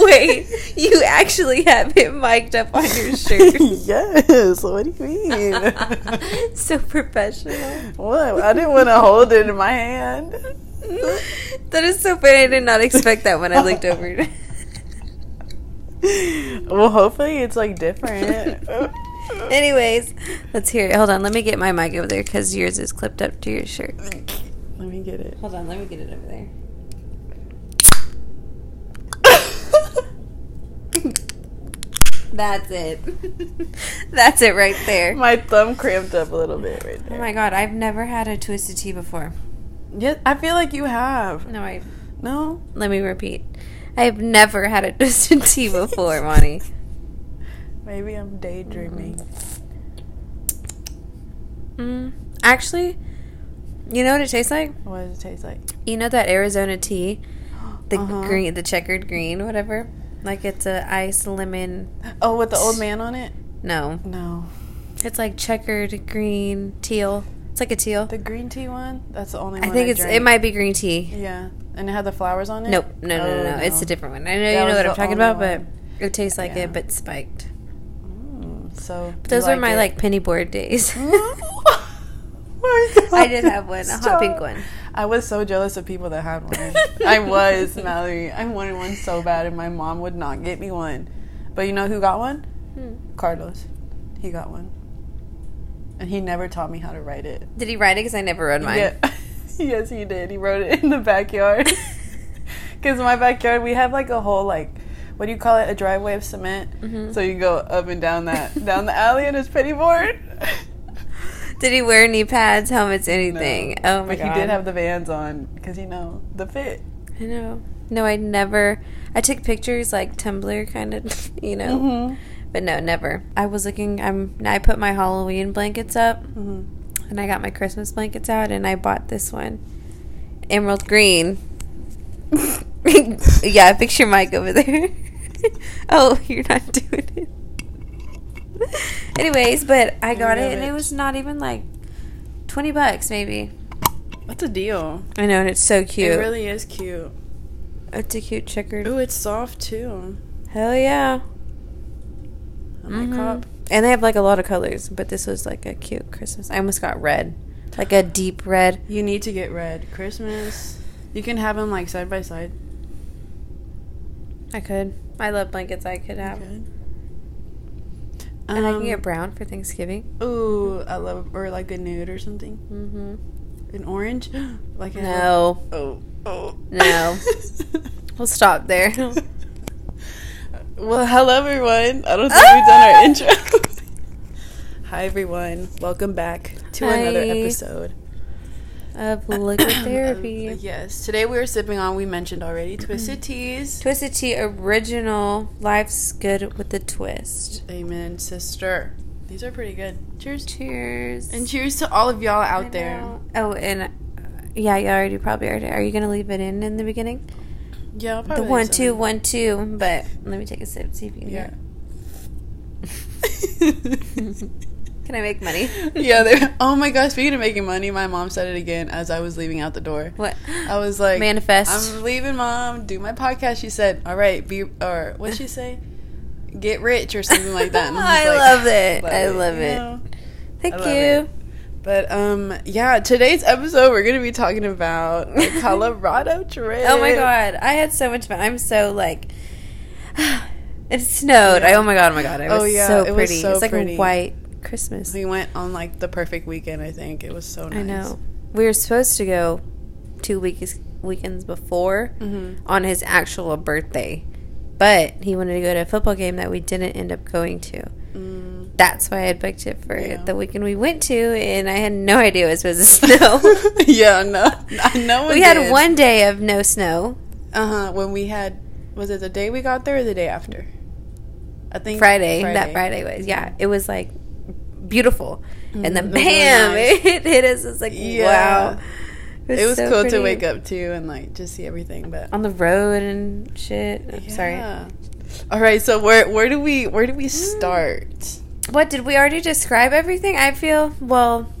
Wait, you actually have it mic'd up on your shirt. yes. What do you mean? so professional. what? I didn't want to hold it in my hand. That is so funny. I did not expect that when I looked over. Well, hopefully it's like different. Anyways, let's hear it. Hold on, let me get my mic over there because yours is clipped up to your shirt. Let me get it. Hold on, let me get it over there. That's it. That's it right there. My thumb cramped up a little bit right there. Oh my god, I've never had a twisted tea before. Yeah, I feel like you have. No, I. No? Let me repeat. I have never had a twisted tea before, Monty. Maybe I'm daydreaming. Mm, actually, you know what it tastes like? What does it taste like? You know that Arizona tea, the Uh-huh. green, the checkered green, whatever. Like it's a ice lemon. Oh, with the old man on it? No, No. it's like checkered green teal. It's like a teal. The green tea one? That's the only I one. I think it's it might be green tea. Yeah. And it had the flowers on it? Nope, no, no, no, Oh, no. It's a different one. I know That you know what I'm talking about, but it tastes like Yeah. it, but spiked. Mm, so. But those you were my it? like penny board days. Oh. I did have one, a hot pink one. I was so jealous of people that had one. I was, Mallory. I wanted one so bad, and my mom would not get me one. But you know who got one? Hmm. Carlos. He got one. And he never taught me how to write it. Did he write it? Because I never read mine. Yeah. yes, he did. He wrote it in the backyard. Because my backyard, we have like a whole like, what do you call it? A driveway of cement. Mhm. So you go up and down that down the alley in his penny board. Did he wear knee pads, helmets, anything? No. Oh my but god. he did have the Vans on because you know the fit. I know. No, I never. I took pictures like Tumblr, kind of, you know. Mm-hmm. But no, never. I was looking. I'm. I put my Halloween blankets up, Mm-hmm. and I got my Christmas blankets out, and I bought this one, emerald green. yeah, picture Mike over there. oh, you're not doing it. Anyways, but I got you it, and it was not even like twenty bucks, maybe. What's a deal? I know, and it's so cute. It really is cute. it's a cute checkered. Ooh, it's soft too. Hell yeah. I might Mhm. cop. And they have like a lot of colors, but this was like a cute Christmas. I almost got red, like a deep red. You need to get red. Christmas. You can have them like side by side. I could. I love blankets. I could have, Okay. And I Um, can get brown for Thanksgiving. Ooh, I love or like a nude or something. Mm-hmm. An orange, like a, No, Oh, oh, No. we'll stop there. well, hello everyone. I don't think we've done our intro. Hi everyone. Welcome back to another episode. Of liquid therapy. Of- yes. Today we are sipping on. We mentioned already twisted teas. Twisted Tea original. Life's good with a twist. Amen, sister. These are pretty good. Cheers. Cheers. And cheers to all of y'all out there. Oh, and uh, yeah, you already probably already. Are you gonna leave it in in the beginning? Yeah, I'll The probably one, leave two, one, two. But let me take a sip. See if you can Yeah. hear. Can I make money? yeah. they're- Oh my gosh! Speaking of making money, my mom said it again as I was leaving out the door. What? I was like, Manifest. I'm leaving, mom. Do my podcast. She said, "All right, be or what she say? Get rich or something like that." I like, love it. love I love you it. know? Thank I you. it. But um, yeah, today's episode we're gonna be talking about the Colorado trip. Oh my god, I had so much fun. I'm so like, it snowed. I, oh my god, oh my god, it was Oh, yeah, so it was pretty. so it's like pretty. a white Christmas. We went on like the perfect weekend. I think it was so nice. I know. We were supposed to go two weeks weekends before Mm-hmm. on his actual birthday, but he wanted to go to a football game that we didn't end up going to. Mm. That's why I had booked it for Yeah. the weekend we went to, and I had no idea it was supposed to snow. yeah, no, no one. we had one day of no snow. Uh huh. When we had, was it the day we got there or the day after? I think Friday, that Friday was yeah, it was like beautiful, and then it was really bam, nice. it hit us. It's like Yeah. wow, It was so cool to wake up too and like just see everything. But on the road and shit. I'm Sorry, All right. So where where do we where do we start? what did we already describe everything? I feel well.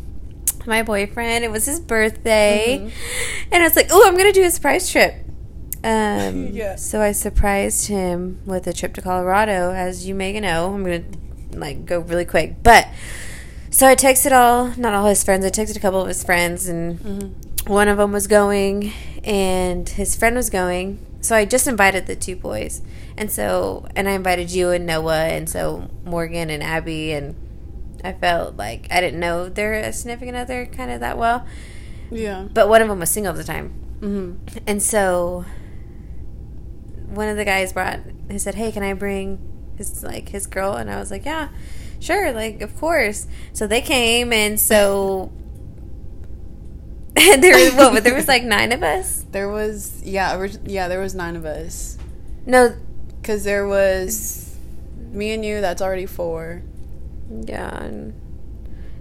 My boyfriend, it was his birthday, Mhm. and I was like, "Oh, I'm gonna do a surprise trip." Um, Yeah. So I surprised him with a trip to Colorado, as you may know. I'm gonna like go really quick, but so I texted all, not all his friends. I texted a couple of his friends, and Mm-hmm. one of them was going, and his friend was going. So I just invited the two boys, and so and I invited you and Noah, and so Morgan and Abby, and I felt like I didn't know their significant other kind of that well, Yeah. but one of them was single at the time. Mm-hmm. And so one of the guys brought he said, "Hey, can I bring his like his girl?" And I was like, "Yeah, sure, like of course." So they came and so there was what, there was like 9 of us? There was yeah, yeah, there was nine of us. No, Cause there was me and you. That's already four. yeah. and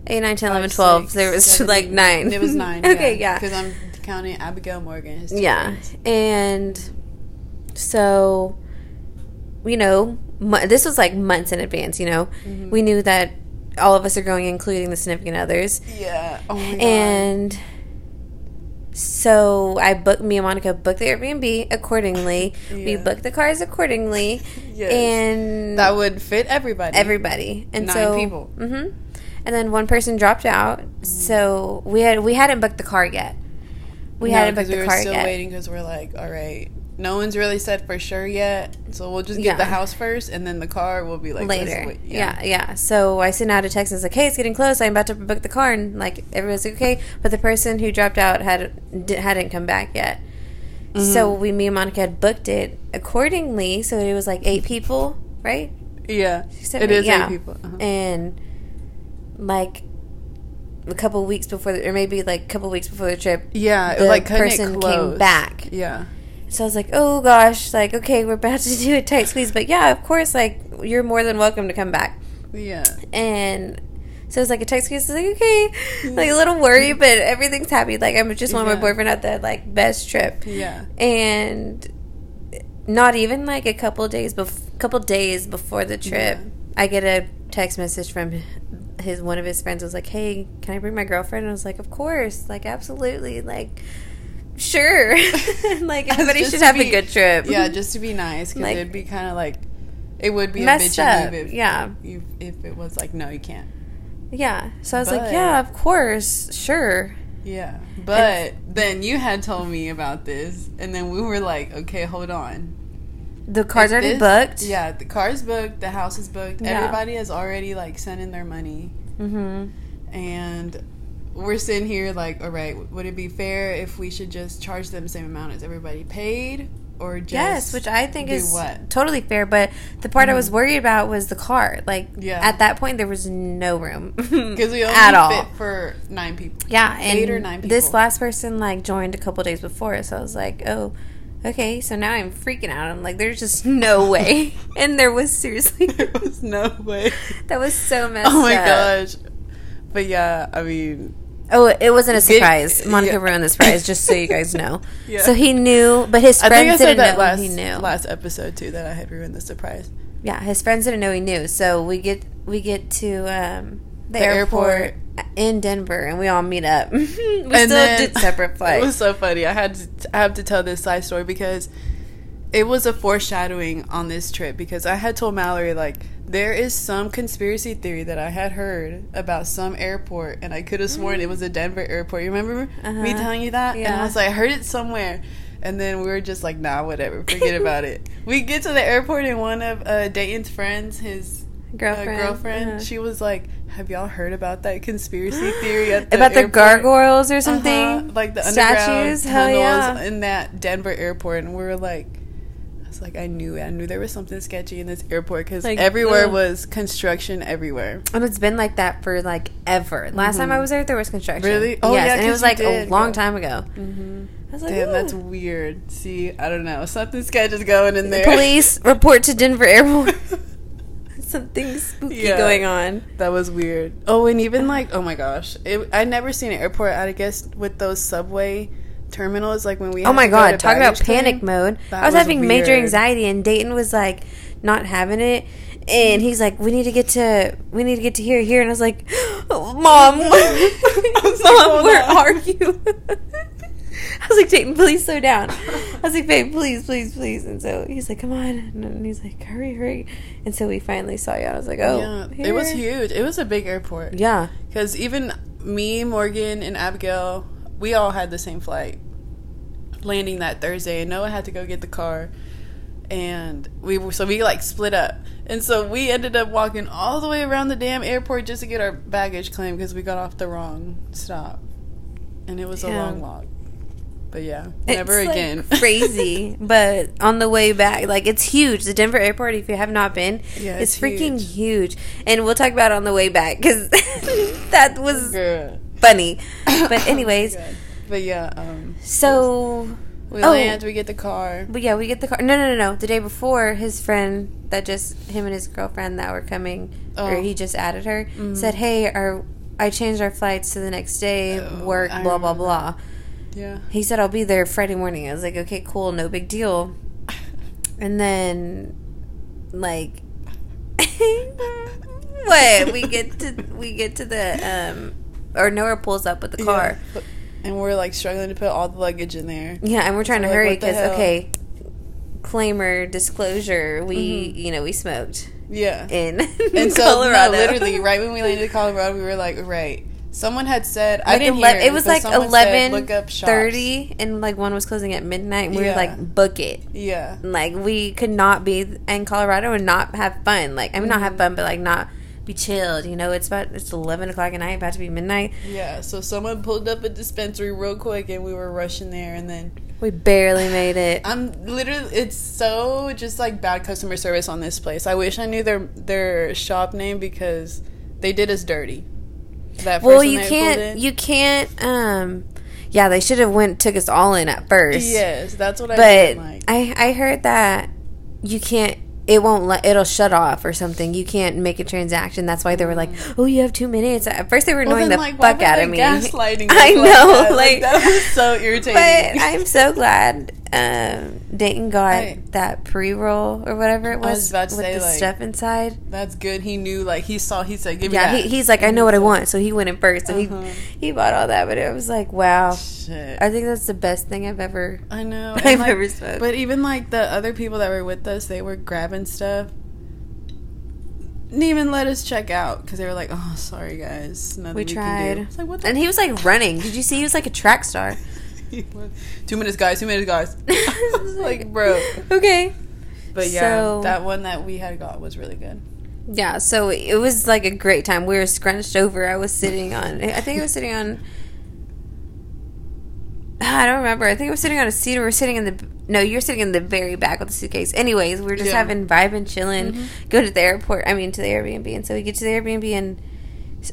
8 9 10 11 12. six, there was seven, like 9. It was nine. okay, yeah. Because I'm counting Abigail Morgan. His Yeah. friends. And so, you know, this was like months in advance, you know. Mm-hmm. We knew that all of us are going, including the significant others. Yeah. Oh my god. And so I booked, me and Monica booked the Airbnb accordingly. We booked the cars accordingly. Yes. And that would fit everybody. everybody and Nine so people. Mm-hmm. and then one person dropped out so we had we hadn't booked the car yet we No, hadn't booked we the were still waiting because we're like, all right, no one's really said for sure yet, so we'll just get Yeah. the house first, and then the car will be like later wait- yeah. yeah so i sent out a text and like hey it's getting close i'm about to book the car and like everyone's like okay but the person who dropped out had di- hadn't come back yet Mm-hmm. so we me and monica had booked it accordingly so it was like eight people right yeah. Seven, It is yeah. eight people. Uh-huh. and like a couple weeks before the, or maybe like a couple weeks before the trip yeah, the like it person came back. Yeah. So I was like, oh gosh, like, okay, we're about to do a tight squeeze. But yeah, of course, like, you're more than welcome to come back. Yeah. And so it's like a tight squeeze. I was like, okay, like a little worried, but everything's happy. Like, I'm just want my boyfriend at the, like, best trip. Yeah. And not even, like, a couple days, bef- couple days before the trip, Yeah. I get a text message from his, one of his friends was like, hey, can I bring my girlfriend? And I was like, of course, like, absolutely, like, sure. like, everybody should have a good trip. Yeah, just to be nice, because Like- it'd be kind of like, it would be a bitchy up. if, Yeah. you, if it was like, no, you can't. Yeah. So I was But- like, yeah, of course, sure. Yeah. But then you had told me about this, and then we were like, okay, hold on. The car's already this- booked. Yeah, the car's booked, the house is booked. Yeah. Everybody has already like sent in their money, Mm-hmm. and we're sitting here like, all right, would it be fair if we should just charge them the same amount as everybody paid, or just Yes, which I think is what? Mm-hmm. totally fair. But the part I was worried about was the car. Like, Yeah. at that point, there was no room Because we only at all. fit for nine people. Yeah, Eight or nine people. this last person like joined a couple days before, so I was like, oh, okay. So now I'm freaking out. I'm like, there's just no way, and there was seriously there was no way. that was so messed Oh my up. gosh. But yeah, I mean, Oh, it wasn't a surprise. Monica yeah. ruined the surprise, just so you guys know. Yeah. So he knew, but his I friends think I said didn't that know last he knew. last episode too that I had ruined the surprise. Yeah, his friends didn't know he knew. So we get we get to um, the, The airport, airport. in Denver, and we all meet up. we still then- did separate flights. It was so funny. I had to I have to tell this side story because it was a foreshadowing on this trip because I had told Mallory like there is some conspiracy theory that I had heard about some airport and I could have sworn it was a Denver airport. You remember me Uh-huh. telling you that? And Yeah. I was like, I heard it somewhere. And then we were just like, nah, whatever, forget about it. We get to the airport and one of uh, Dayton's friends, his uh, girlfriend, girlfriend, uh-huh. she was like, "Have y'all heard about that conspiracy theory the about the gargoyles or something, Uh-huh, like the underground statues. Hell yeah! in that Denver airport, and we were like, was like, I knew. I knew there was something sketchy in this airport because Like, everywhere ugh. was construction everywhere. And it's been like that for like ever. Last time I was there, there was construction. Mm-hmm. Really? Oh, yes, yeah, and it was like a long time ago. Mm-hmm. I was like, Damn, that's weird. See, I don't know. Something sketchy is going in there. police report to Denver Airport. Something spooky Yeah. going on. that was weird. Oh, and even like, oh my gosh, it, I never seen an airport. I guess with those subway terminals, like when we. Oh my go god, talk about panic claim. mode. I was, was having major anxiety and Dayton was like not having it. And he's like, "We need to get to, we need to get to here, here." And I was like, "Mom, was Mom, hold where on. are you?" I was like, Dayton, please slow down. I was like, babe, please, please, please. And so he's like, come on. And he's like, hurry, hurry. And so we finally saw you. I was like, oh, yeah, it was huge. It was a big airport. Yeah. Because even me, Morgan, and Abigail, we all had the same flight landing that Thursday. And Noah had to go get the car. And we were, so we like split up. And so we ended up walking all the way around the damn airport just to get our baggage claim because we got off the wrong stop. And it was a long walk. But yeah, never It's, like, again. crazy. But on the way back, like it's huge. The Denver airport, if you have not been, Yeah, it's, it's freaking huge. And we'll talk about it on the way back because that was Girl. Funny. But anyways, Oh, But yeah, um, so we Oh. land, we get the car. But yeah, we get the car. No, no, no, no. The day before, his friend that just him and his girlfriend that were coming, or Oh. he just added her, Mhm. said, "Hey, our I changed our flights to the next day. Oh, work, I blah blah blah." Yeah. He said, "I'll be there Friday morning." I was like, "Okay, cool, no big deal." And then, like, what? We get to we get to the um, or Noah pulls up with the car. Yeah. And we're like struggling to put all the luggage in there. Yeah, and we're trying So, to like, hurry because hell? okay, claimer disclosure. We Mhm. you know we smoked Yeah. in And so, Colorado. no, literally, right when we landed in Colorado, we were like, right. Someone had said, I didn't ele- hear it was like eleven thirty, and like one was closing at midnight. And we Yeah. were like, book it. Yeah. Like we could not be in Colorado and not have fun. Like I mean, not have Mhm. fun, but like not be chilled. You know, it's about it's eleven o'clock at night, about to be midnight. Yeah. So someone pulled up a dispensary real quick and we were rushing there. And then We barely made it. I'm literally, it's so just like bad customer service on this place. I wish I knew their, their shop name because they did us dirty. That well, you can't. You can't. Um, yeah, they should have went took us all in at first. Yes, that's what I but like. I I heard that you can't. It won't let. It'll shut off or something. You can't make a transaction. That's why they were like, "Oh, you have two minutes." At first, they were Mm. Well, annoying then, the like, why fuck out of me. Gaslighting I like know, that? like, that was so irritating. But I'm so glad um, Dayton got I- that pre roll or whatever it was, was about to with say, the like, stuff inside. That's good. He knew, like, he saw, he said, give me Yeah, that. he, he's like, I know what I want, so he went in first, and Uh-huh. he he bought all that. But it was like, wow, Shit. I think that's the best thing I've ever I know. I've like, ever smoked. But even, like, the other people that were with us, they were grabbing stuff. Didn't even let us check out because they were like, oh, sorry, guys. Nothing we we, tried, Can do. Like, and he was like running. Did you see? He was like a track star. two minutes, guys. Two minutes, guys. like, bro. okay. But yeah, So- that one that we had got was really good. Yeah, so it was like a great time. We were scrunched over. I was sitting on, I think I was sitting on, I don't remember. I think I was sitting on a seat or we were sitting in the, no, you're sitting in the very back with the suitcase. Anyways, we were just Yeah. having vibe and chilling, Mhm. go to the airport, I mean, to the Airbnb. And so we get to the Airbnb and,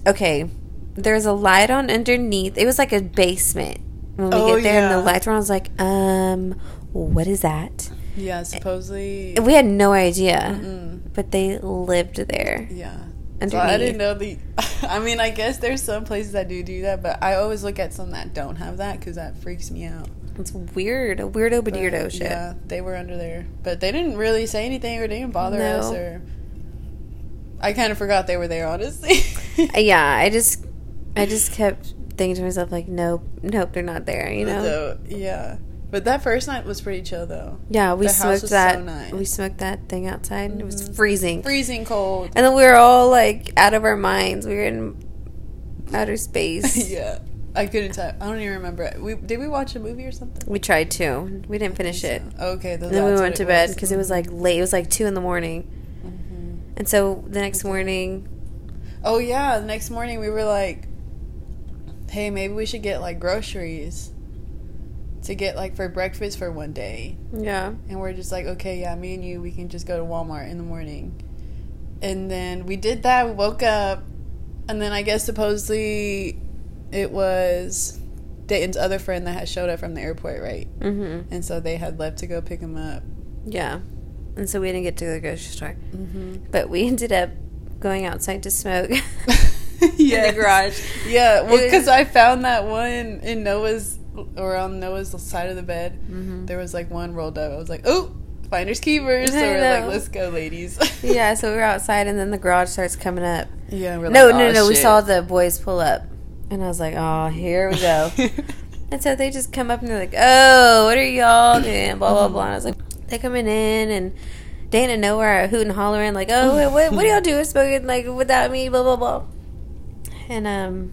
okay, there's a light on underneath. It was like a basement when we Oh, get there and the lights were on. I was like, um, what is that? Yeah, supposedly. We had no idea, Mm, but they lived there. yeah. So I didn't know the. I mean, I guess there's some places that do do that, but I always look at some that don't have that because that freaks me out. It's weird, a weirdo But, beardo shit. Yeah, they were under there, but they didn't really say anything or didn't bother No. us or. I kind of forgot they were there, honestly. Uh, Yeah, I just, I just kept thinking to myself like, nope, nope, they're not there. You know? So, yeah, but that first night was pretty chill though. yeah, we the house smoked was that. so nice. We smoked that thing outside. and It was Mhm. freezing, Freezing cold. and then we were all like out of our minds. We were in outer space. yeah, I couldn't tell. I don't even remember. We did we watch a movie or something? We tried to. We didn't finish it. Okay, And then we went to bed because it was like late. It was like two in the morning, Mhm. and so the next morning, Oh yeah, the next morning we were like, "Hey, maybe we should get like groceries to get like for breakfast for one day." yeah, And we're just like, "Okay, yeah, me and you, we can just go to Walmart in the morning." And then we did that. We woke up, and then I guess supposedly it was Dayton's other friend that had showed up from the airport, right? mm-hmm. And so they had left to go pick him up. yeah, and so we didn't get to the grocery store, Mm-hmm. but we ended up going outside to smoke. yeah, in the garage. Yeah, well, because I found that one in Noah's or on Noah's side of the bed. Mhm. There was like one rolled up. I was like, oh, finders keepers. So we're like, let's go, ladies. yeah, so we were outside, and then the garage starts coming up. yeah, we're no, like, no, "Aw, no. We saw the boys pull up, and I was like, "Oh, here we go." And so they just come up and they're like, "Oh, what are y'all doing?" Blah blah blah. And I was like, "They're coming in and." Dana nowhere hooting hollering like, oh, what, what do y'all do smoking like without me? Blah blah blah. And um,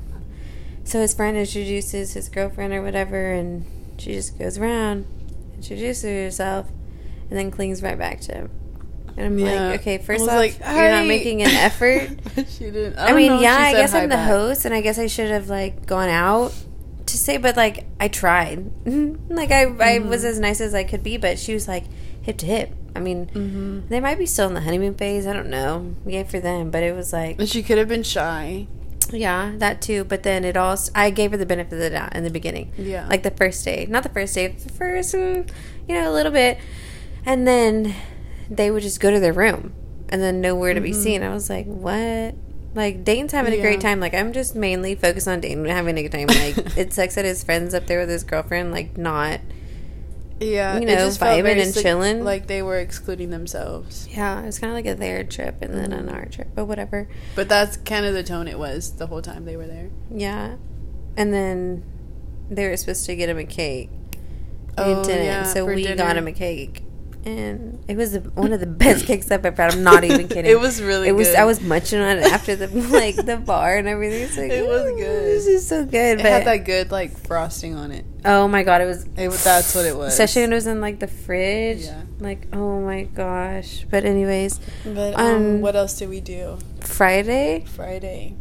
so his friend introduces his girlfriend or whatever, and she just goes around, introduces herself, and then clings right back to him. And I'm Yeah. like, okay, first off, like, you're not making an effort. She didn't. I, I, mean, yeah, I guess I'm the back. host, and I guess I should have like gone out to say, but like I tried, like I I was Mm-hmm. as nice as I could be, but she was like hip to hip. I mean, Mhm. they might be still in the honeymoon phase. I don't know. Yay for them, but it was like, And she could have been shy. Yeah, that too. But then it all, I gave her the benefit of the doubt in the beginning, Yeah. like the first day, not the first day, the first, you know, a little bit, and then they would just go to their room and then nowhere to be seen. I was like, what? Like Dane's having a great Mm-hmm. Time. Like I'm just mainly focused on Dane having a good time. Like it sucks that his friends up there with his girlfriend, like not. Yeah, you it know, vibing and chilling. Like they were excluding themselves. Yeah, it was kind of like a their trip and then an mm. our trip, but whatever. But that's kind of the tone it was the whole time they were there. Yeah, and then they were supposed to get him a cake. Oh, didn't, yeah, so we dinner. got him a cake, and it was one of the best cakes I've ever had. I'm not even kidding. It was really It was. good. I was munching on it after the like the bar and everything. It's like It was "Ooh, good. This is so good. It but had that good like frosting on it. Oh my god, it was. It that's what it was. Especially when it was in like the fridge. Yeah. Like oh my gosh. But anyways, But Um, um, what else did we do? Friday Friday.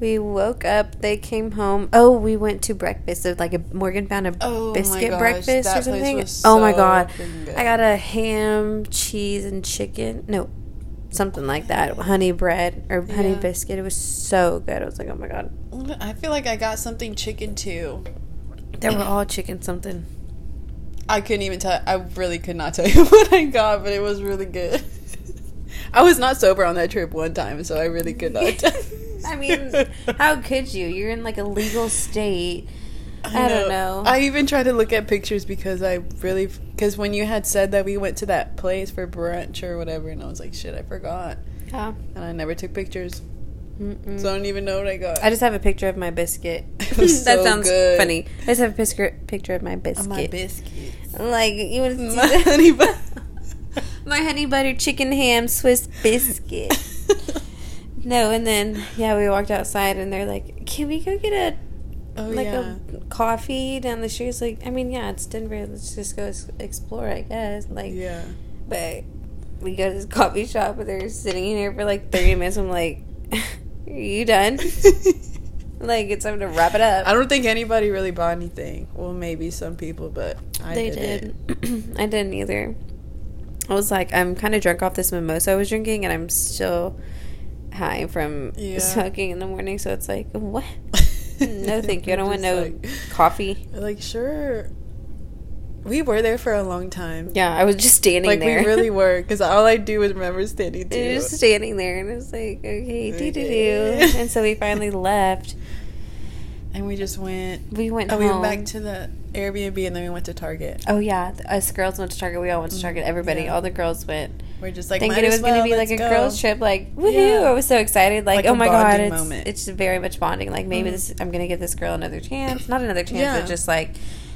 we woke up. They came home. Oh, we went to breakfast. So like a Morgan found a Oh my biscuit gosh, breakfast or something. oh my so god, freaking good. I got a ham, cheese, and chicken. No, something like that. Honey bread or honey Yeah. biscuit. It was so good. I was like, oh my god. I feel like I got something chicken too. They were all chicken something. I couldn't even tell. I really could not tell you what I got, but it was really good. I was not sober on that trip one time, so I really could not. Tell. I mean, how could you? You're in like a legal state. I don't know. I even tried to look at pictures because I really because when you had said that we went to that place for brunch or whatever, and I was like, shit, I forgot, Yeah. and I never took pictures, Mm-mm. so I don't even know what I got. I just have a picture of my biscuit. It that so sounds good. funny. I just have a picture picture of my biscuit. On my biscuits. Like you want to see My honey bun. my honey butter chicken ham Swiss biscuit. no, and then yeah, we walked outside and they're like, "Can we go get a oh like yeah. a coffee down the street?" It's like, I mean, yeah, it's Denver. Let's just go explore, I guess. Like, yeah. but we go to this coffee shop and they're sitting in here for like thirty minutes. I'm like, "Are you done?" Like it's time to wrap it up. I don't think anybody really bought anything. Well, maybe some people, but I they didn't. did. I didn't either. I was like, I'm kind of drunk off this mimosa I was drinking, and I'm still high from Yeah. smoking in the morning. So it's like, what? no, thank you. I don't want no like- coffee. Like sure, we were there for a long time. Yeah, I was just standing like there. we really were, because all I do is remember standing too. Just standing there, and it was like, okay, doo doo doo. And so we finally left. and we just went. We went Oh, home. we went back to the Airbnb, and then we went to Target. Oh yeah, us girls went to Target. We all went to Target. Everybody, yeah. all the girls went. We're just like thinking it was as going to be like a go. girls trip. Like woohoo! Yeah. I was so excited. Like, Like oh my god, it's moment. it's very much bonding. Like maybe Mhm. this I'm going to give this girl another chance. Not another chance, Yeah. but just like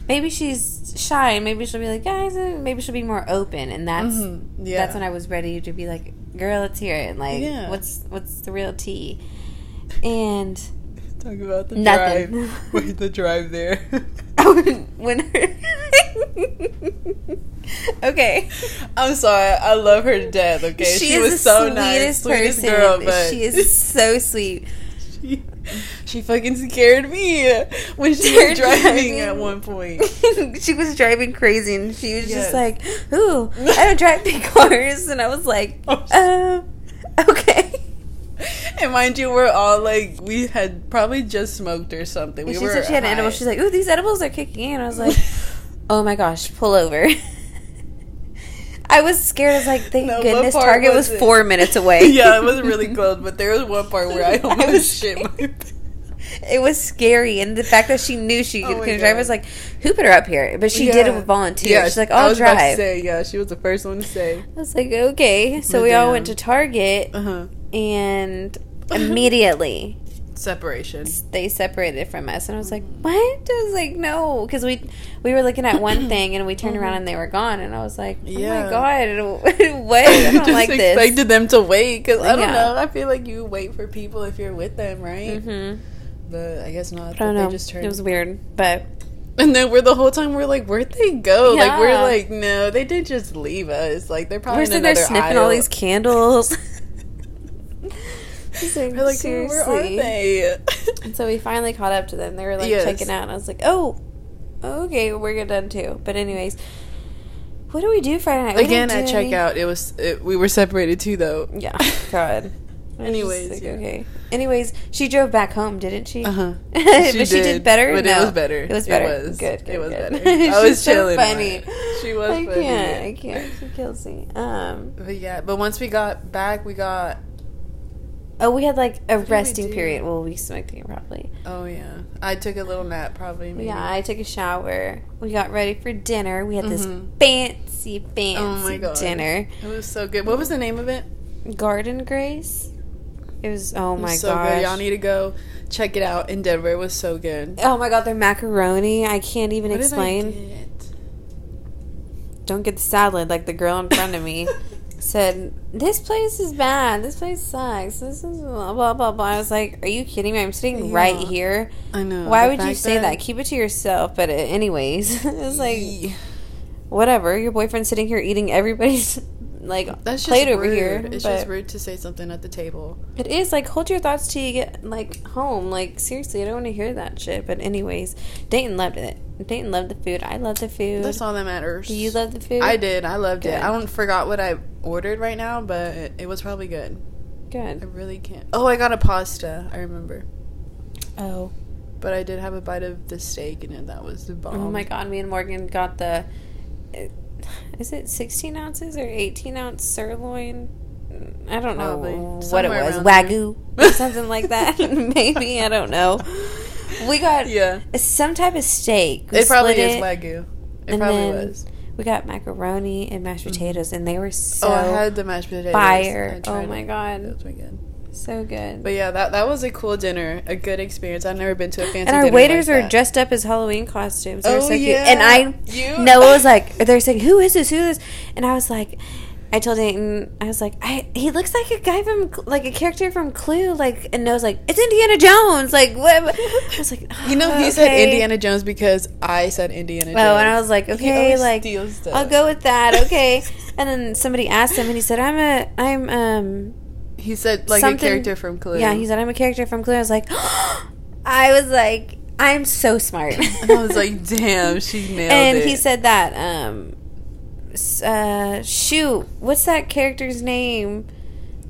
maybe she's shy and maybe she'll be like guys. uh, Maybe she'll be more open. And that's Mhm. Yeah. that's when I was ready to be like, girl, let's hear it. Like Yeah. what's what's the real tea? And Talk about the Nothing. drive. Wait, the drive there. when okay. I'm sorry. I love her to death. Okay, She, she, was so sweetest nice, sweetest person. girl, but she is so sweet. she, fucking scared me when she was driving at one point. she was driving crazy and she was Yes. just like, Ooh, I don't drive big cars and I was like, Oh, uh, okay. And mind you, we're all like, we had probably just smoked or something. We she were said she had high. edibles. She's like, Ooh, these edibles are kicking in. I was like, Oh my gosh, pull over. I was scared. I was like, thank No, goodness Target was was four minutes away. yeah, it was really close, but there was one part where I almost was shit my pants. It was scary, and the fact that she knew she Oh could drive was like, "Who put her up here?" But she did it Yeah. with volunteer. Yeah, She's like, I "I'll was about to drive." say, yeah, she was the first one to say. I was like, "Okay." So But we all went to Target, Uh huh. and immediately separation. they separated from us and i was like what i was like no because we we were looking at one thing and we turned around and they were gone and i was like oh Yeah. my god what i don't Just like this expected them to wait because I don't Yeah. know. I feel like you wait for people if you're with them, right? hmm But I guess not. i don't know They just turned. it was weird but and then we're the whole time we're like, where'd they go? Like we're like, no, they did just leave us. Like they're probably we're in another sniffing all these candles Like, We're like, where are seriously. they? And so we finally caught up to them. They were like Yes. checking out, and I was like, "Oh, okay, we're done too." But anyways, what do we do Friday night? We Again, at any- checkout, it was it, we were separated too, though. Yeah, God. Anyways, just yeah. okay. Anyways, she drove back home, didn't she? Uh huh. but she did better. but No. it was better. It was better. It was Good. good it was good. better. I was so chilling. on funny. She was I funny. can't. I can't. She kills me. Um. But yeah, but once we got back, we got. Oh, we had like a we resting do? period. Well, we smoked it probably. Oh yeah, I took a little nap probably. Maybe. Yeah, I took a shower. We got ready for dinner. We had this Mhm. fancy, fancy Oh my god, dinner. It was so good. What was the name of it? Guard and Grace. It was oh my so gosh. good. Y'all need to go check it out in Denver. It was so good. oh my god, their macaroni. I can't even What did I explain. get? Don't get the salad like the girl in front of me said. This place is bad. This place sucks. This is blah blah blah blah. I was like, Are you kidding me? I'm sitting right here. I know. Why would you say that? Keep it to yourself. But uh, anyways, it's like Yee. whatever. Your boyfriend's sitting here eating everybody's like that's plate over rude. here. It's just rude to say something at the table. It is like hold your thoughts till you get like home. Like seriously, I don't want to hear that shit. But anyways, Dayton loved it. Dayton loved the food. I love the food. That's all that matters. Do you love the food? I did. I loved Good. it. I don't forgot what I ordered right now, but it, it was probably good. Good. I really can't. Oh, I got a pasta. I remember, Oh. but I did have a bite of the steak, and that was the bomb. Oh my god, me and Morgan got the. Uh, is it 16 ounces or 18 ounce sirloin? I don't Probably. know what it was. Wagyu? or something like that. Maybe. I don't know. We got Yeah, some type of steak. We it probably is it, wagyu. It probably was. We got macaroni and mashed mm-hmm. potatoes, and they were so oh, I had the mashed potatoes. fire. Oh my it. god. That was good. So good. But yeah, that that was a cool dinner, a good experience. I've never been to a fancy. and our waiters like were dressed up as Halloween costumes. They Oh, so cute. yeah. And I, You- Noah was like, they're saying, "Who is this? Who is this?" And I was like, I told Dayton, I was like, I he looks like a guy from like a character from Clue. Like, and Noah's like, it's Indiana Jones. Like, what? I was like, You know, he said. Indiana Jones because I said Indiana Jones. Oh, and I was like, okay, like. I'll go with that. Okay. and then somebody asked him, and he said, I'm a, I'm um. He said like something- a character from Clue. Yeah, he said I'm a character from Clue. I was like, I was like, I'm so smart. and I was like, damn, she nailed and it. And he said that um uh shoot what's that character's name?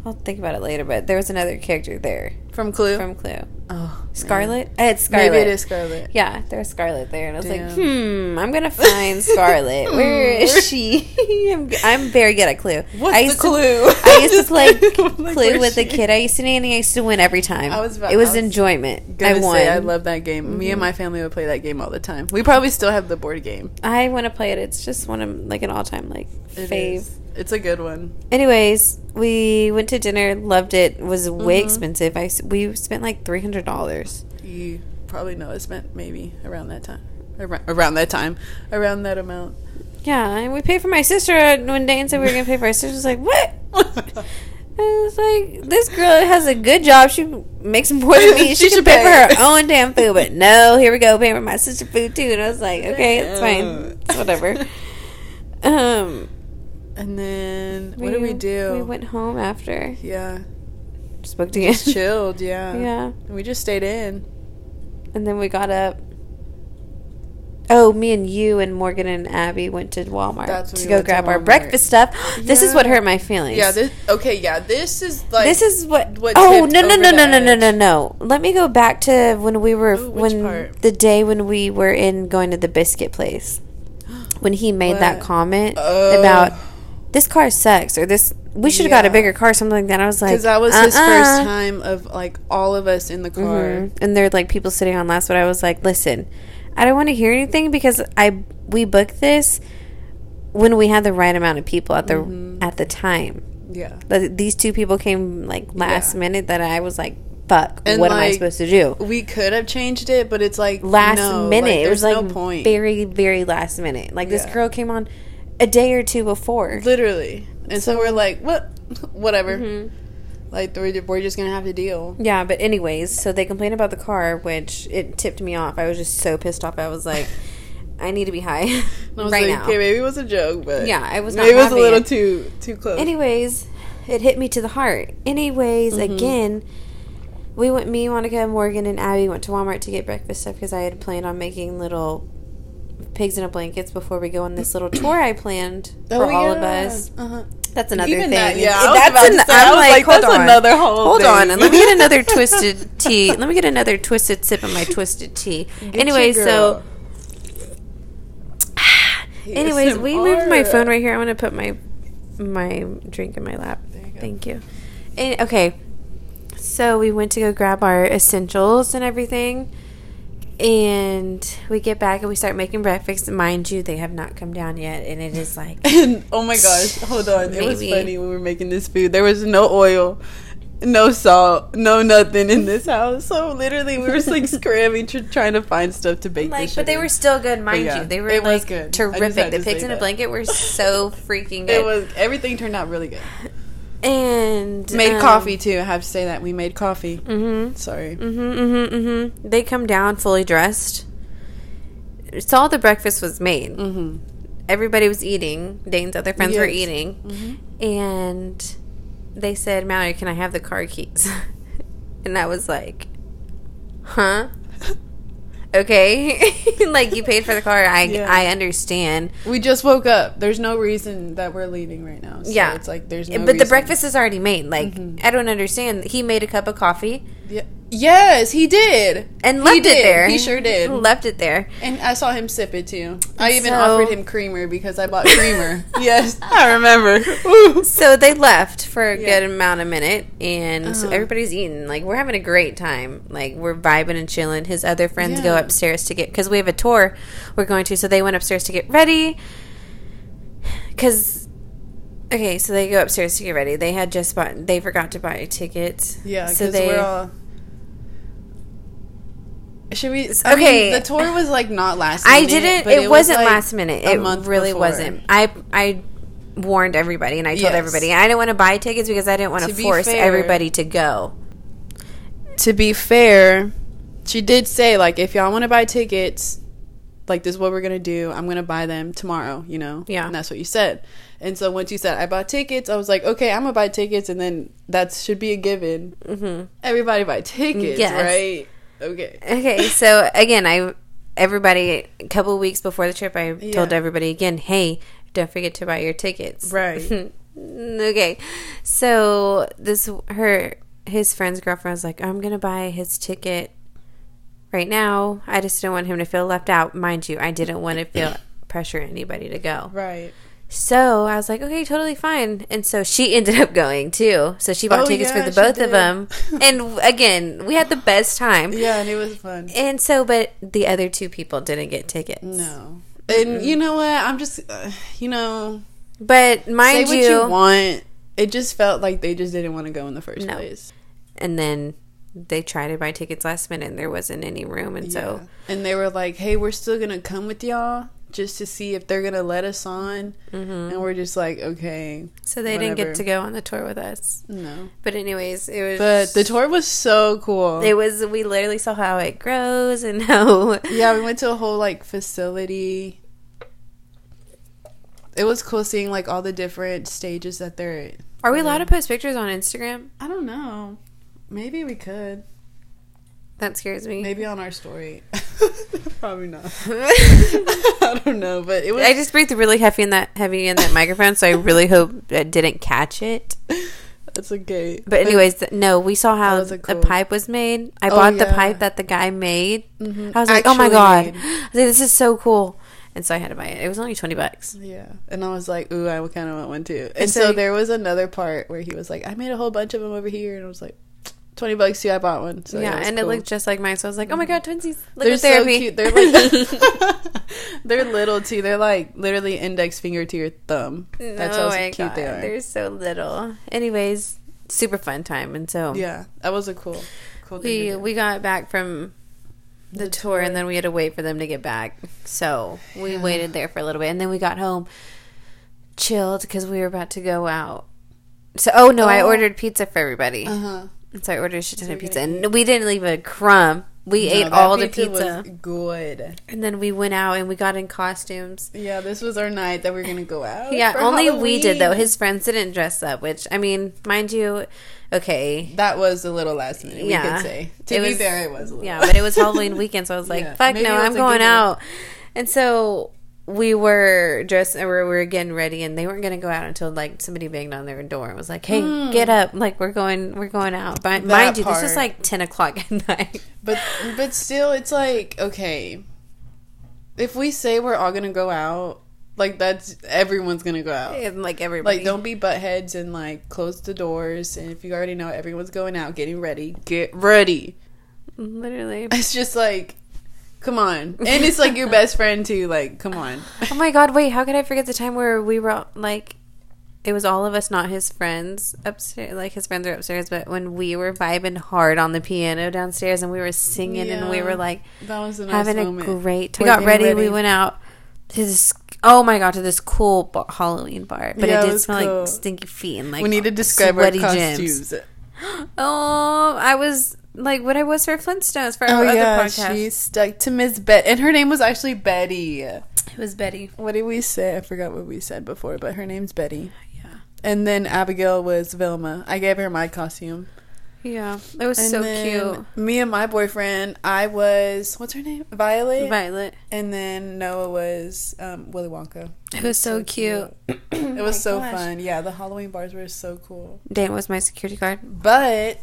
I'll think about it later but there was another character there. From Clue. from clue oh, scarlet Uh, it's scarlet Maybe it is Scarlet. yeah there's scarlet there and i was like hmm i'm gonna find scarlet where Hmm. she I'm, I'm very good at clue What's I the used clue? to, i used to play like, clue with the she? kid i used to nanny i used to win every time I was about- it was, I was enjoyment i won say I love that game. Me and my family would play that game all the time. We probably still have the board game. I want to play it. It's just one of like an all time like It fave. is. It's a good one. Anyways, we went to dinner, loved it. It was way Mhm. expensive. I we spent like three hundred dollars. You probably know I spent maybe around that time. Around, around that time. Around that amount. Yeah, and we paid for my sister. When Dan said we were gonna pay for our sister, I was like, "What?" I was like, "This girl has a good job. She makes more than me. She, She should should pay for her own damn food." But no, here we go, paying for my sister food too. And I was like, "Okay, it's fine. It's whatever." Um, and then what did we do? We went home after. yeah. Spoke again. Just chilled, yeah. Yeah. And we just stayed in. And then we got up. Oh, me and you and Morgan and Abby went to Walmart when to we go went to grab our breakfast stuff. This is what hurt my feelings. Yeah, this okay, yeah. This is like this is what. what oh no no no no no no no no! Let me go back to when we were Ooh, when part? the day when we were in going to the biscuit place when he made that comment Oh. about this car sucks or this we should have got a bigger car something like that. I was like because that was his uh-uh. first time of like all of us in the car. Mhm. And there are like people sitting on last, but I was like, listen, I don't want to hear anything because I we booked this when we had the right amount of people at the Mm-hmm. at the time. Yeah. But these two people came like last Yeah. minute that I was like, fuck, And, what am I supposed to do? We could have changed it, but it's like Last no, minute, like, it was there's like no point. very, very last minute. Like this girl came on a day or two before. Literally, and so, we're like, what, whatever. Mhm. Like we're, we're just gonna have to deal. Yeah, but anyways, so they complained about the car, which it tipped me off. I was just so pissed off. I was like, I need to be high I was right like, now. okay, maybe it was a joke, but Yeah, I was not maybe it was a little it. too too close. Anyways, it hit me to the heart. Anyways, Mm-hmm. again, we went. Me, Monica, Morgan, and Abby went to Walmart to get breakfast stuff because I had planned on making little pigs in a blankets before we go on this little tour I planned for all of us. Uh-huh. That's another Even thing. that, yeah, that's an- say, I'm like, like, hold on. another whole Hold thing. on, and let me get another twisted tea. Let me get another twisted sip of my twisted tea. Get anyway, so girl. anyways, we moved my phone right here. I'm gonna put my my drink in my lap. There you go. Thank you. And, okay, so we went to go grab our essentials and everything, and we get back and we start making breakfast. Mind you, they have not come down yet, and it is like And oh my gosh, hold on. It was funny when we were making this food. There was no oil, no salt, no nothing in this house. So literally, we were just like scrambling, tr- trying to find stuff to bake. like, but they were still good, mind yeah, you. They were it was like good. Just had terrific. The pigs in a blanket were so freaking good. It was everything turned out really good. and Made um, coffee too. I have to say that we made coffee. Mm-hmm. Sorry. Mm-hmm, mm-hmm, mm-hmm. They come down fully dressed. So all the breakfast was made. Mm-hmm. Everybody was eating. Dane's other friends were eating. Mm-hmm. And they said, Mallory, can I have the car keys? and I was like, huh? Okay. like, you paid for the car. I, Yeah. I understand. We just woke up. There's no reason that we're leaving right now. So Yeah. it's like there's no. but the breakfast is already made. Like, Mhm. I don't understand. He made a cup of coffee Yeah. Yes, he did. and He left it there. He sure did. Left it there. And I saw him sip it too. I even So- offered him creamer because I bought creamer. yes, I remember. So they left for a Yeah. good amount of minute, and Uh-huh. everybody's eating. Like we're having a great time. Like we're vibing and chilling. His other friends go upstairs to get because we have a tour we're going to. So they went upstairs to get ready. Because okay, so they go upstairs to get ready. They had just bought. They forgot to buy tickets. Yeah, so they. we're all. Should we? Okay. Mean, the tour was like not last. Minute, I didn't. It, was, wasn't like, last minute. It really before. wasn't. I I warned everybody, and I told Yes. everybody I didn't want to buy tickets because I didn't want to To force fair- everybody to go. To be fair, she did say like if y'all want to buy tickets, like this is what we're gonna do. I'm gonna buy them tomorrow. You know. Yeah. And that's what you said. And so once you said I bought tickets, I was like, okay, I'm gonna buy tickets, and then that should be a given. hmm Everybody buy tickets, Yes. right? Okay. Okay, so again, I everybody a couple weeks before the trip, I told everybody again, hey, don't forget to buy your tickets. Right. okay, so this her his friend's girlfriend was like, I'm gonna buy his ticket right now. I just don't want him to feel left out. Mind you, I didn't want to feel pressure anybody to go. Right. So I was like, okay, totally fine. And so she ended up going too. So she bought Oh, tickets yeah, for the both did. of them. And again, we had the best time. Yeah, and it was fun. And so, but the other two people didn't get tickets. No. And you know what? I'm just, uh, you know, But mind you, you want. It just felt like they just didn't want to go in the first No. place. and then they tried to buy tickets last minute and there wasn't any room. And so, and they were like, "Hey, we're still gonna come with y'all just to see if they're gonna let us on." mhm. And we're just like, "Okay, so they didn't get to go on the tour with us. no." But anyways, it was. But the tour was so cool. It was. We literally saw how it grows and how. yeah, we went to a whole like facility. It was cool seeing like all the different stages that they're. Are we allowed to post pictures on Instagram? I don't know. Maybe we could. That scares me. Maybe on our story. Probably not. I don't know, but it was. I just breathed really heavy in that heavy in that microphone, so I really hope it didn't catch it. That's okay. But anyways, th- no, we saw how the cool- pipe was made. I Oh, bought the pipe that the guy made. Mhm. I was like, oh my god, made. I was like, this is so cool, and so I had to buy it. It was only twenty bucks. Yeah, and I was like, "Ooh, I kind of want one too." And, And so, so- there was another part where he was like, "I made a whole bunch of them over here," and I was like, 20 bucks too. I bought one." So yeah, was and cool. it looked just like mine. So I was like, oh my god, twinsies! They're Liquid so cute. They're like they're little too. They're like literally index finger to your thumb. That's oh how cute god, they are. they're so little. Anyways, super fun time, and so Yeah, that was a cool, cool thing we we got back from the, The tour, tour. and then we had to wait for them to get back. So we Yeah. waited there for a little bit, and then we got home, chilled because we were about to go out. So oh no, I Oh. ordered pizza for everybody. Uh-huh. So I ordered a shit ton of pizza, and we didn't leave a crumb. We No, ate all the was pizza, good. and then we went out and we got in costumes. Yeah, this was our night that we are gonna go out. Yeah, only we did though. His friends didn't dress up, which I mean, mind you, okay, that was a little last minute. Yeah. we could say. To It be was- fair, it was. Yeah, but it was Halloween weekend, so I was like, Yeah, "Fuck no, I'm going out." And so we were dressed, and we were, we getting ready, and they weren't going to go out until like somebody banged on their door and was like, "Hey, hmm. get up! Like we're going, we're going out." But. That mind you, this was part. like ten o'clock at night. But but still, it's like okay. If we say we're all gonna go out, like that's everyone's gonna go out. And like everybody, Like, don't be butt heads and like close the doors. And if you already know everyone's going out, getting ready, get ready. literally. It's just like, come on, and it's like your best friend too. Like, come on. Oh my god! Wait, how could I forget the time where we were like, it was all of us, not his friends upstairs. Like his friends are upstairs, but when we were vibing hard on the piano downstairs, and we were singing, and we were like That was a nice having moment. a great. We're We got ready, ready. We went out to this. Oh my god! To this cool Halloween bar, but Yeah, it it did was smell cool. like stinky feet and like we need to describe our sweaty gyms. costumes. Oh, I was like what I was for Flintstones for Oh our yeah, podcast. she stuck to Miss Bet, and her name was actually Betty. it was Betty. What did we say? I forgot what we said before, but her name's Betty. Yeah, And then Abigail was Vilma. I gave her my costume. yeah, it was And so then cute. Me and my boyfriend, I was what's her name? Violet. Violet. And then Noah was um, Willy Wonka. It was so, cute. It was so Oh gosh. fun. Yeah, the Halloween bars were so cool. Dan was my security guard. But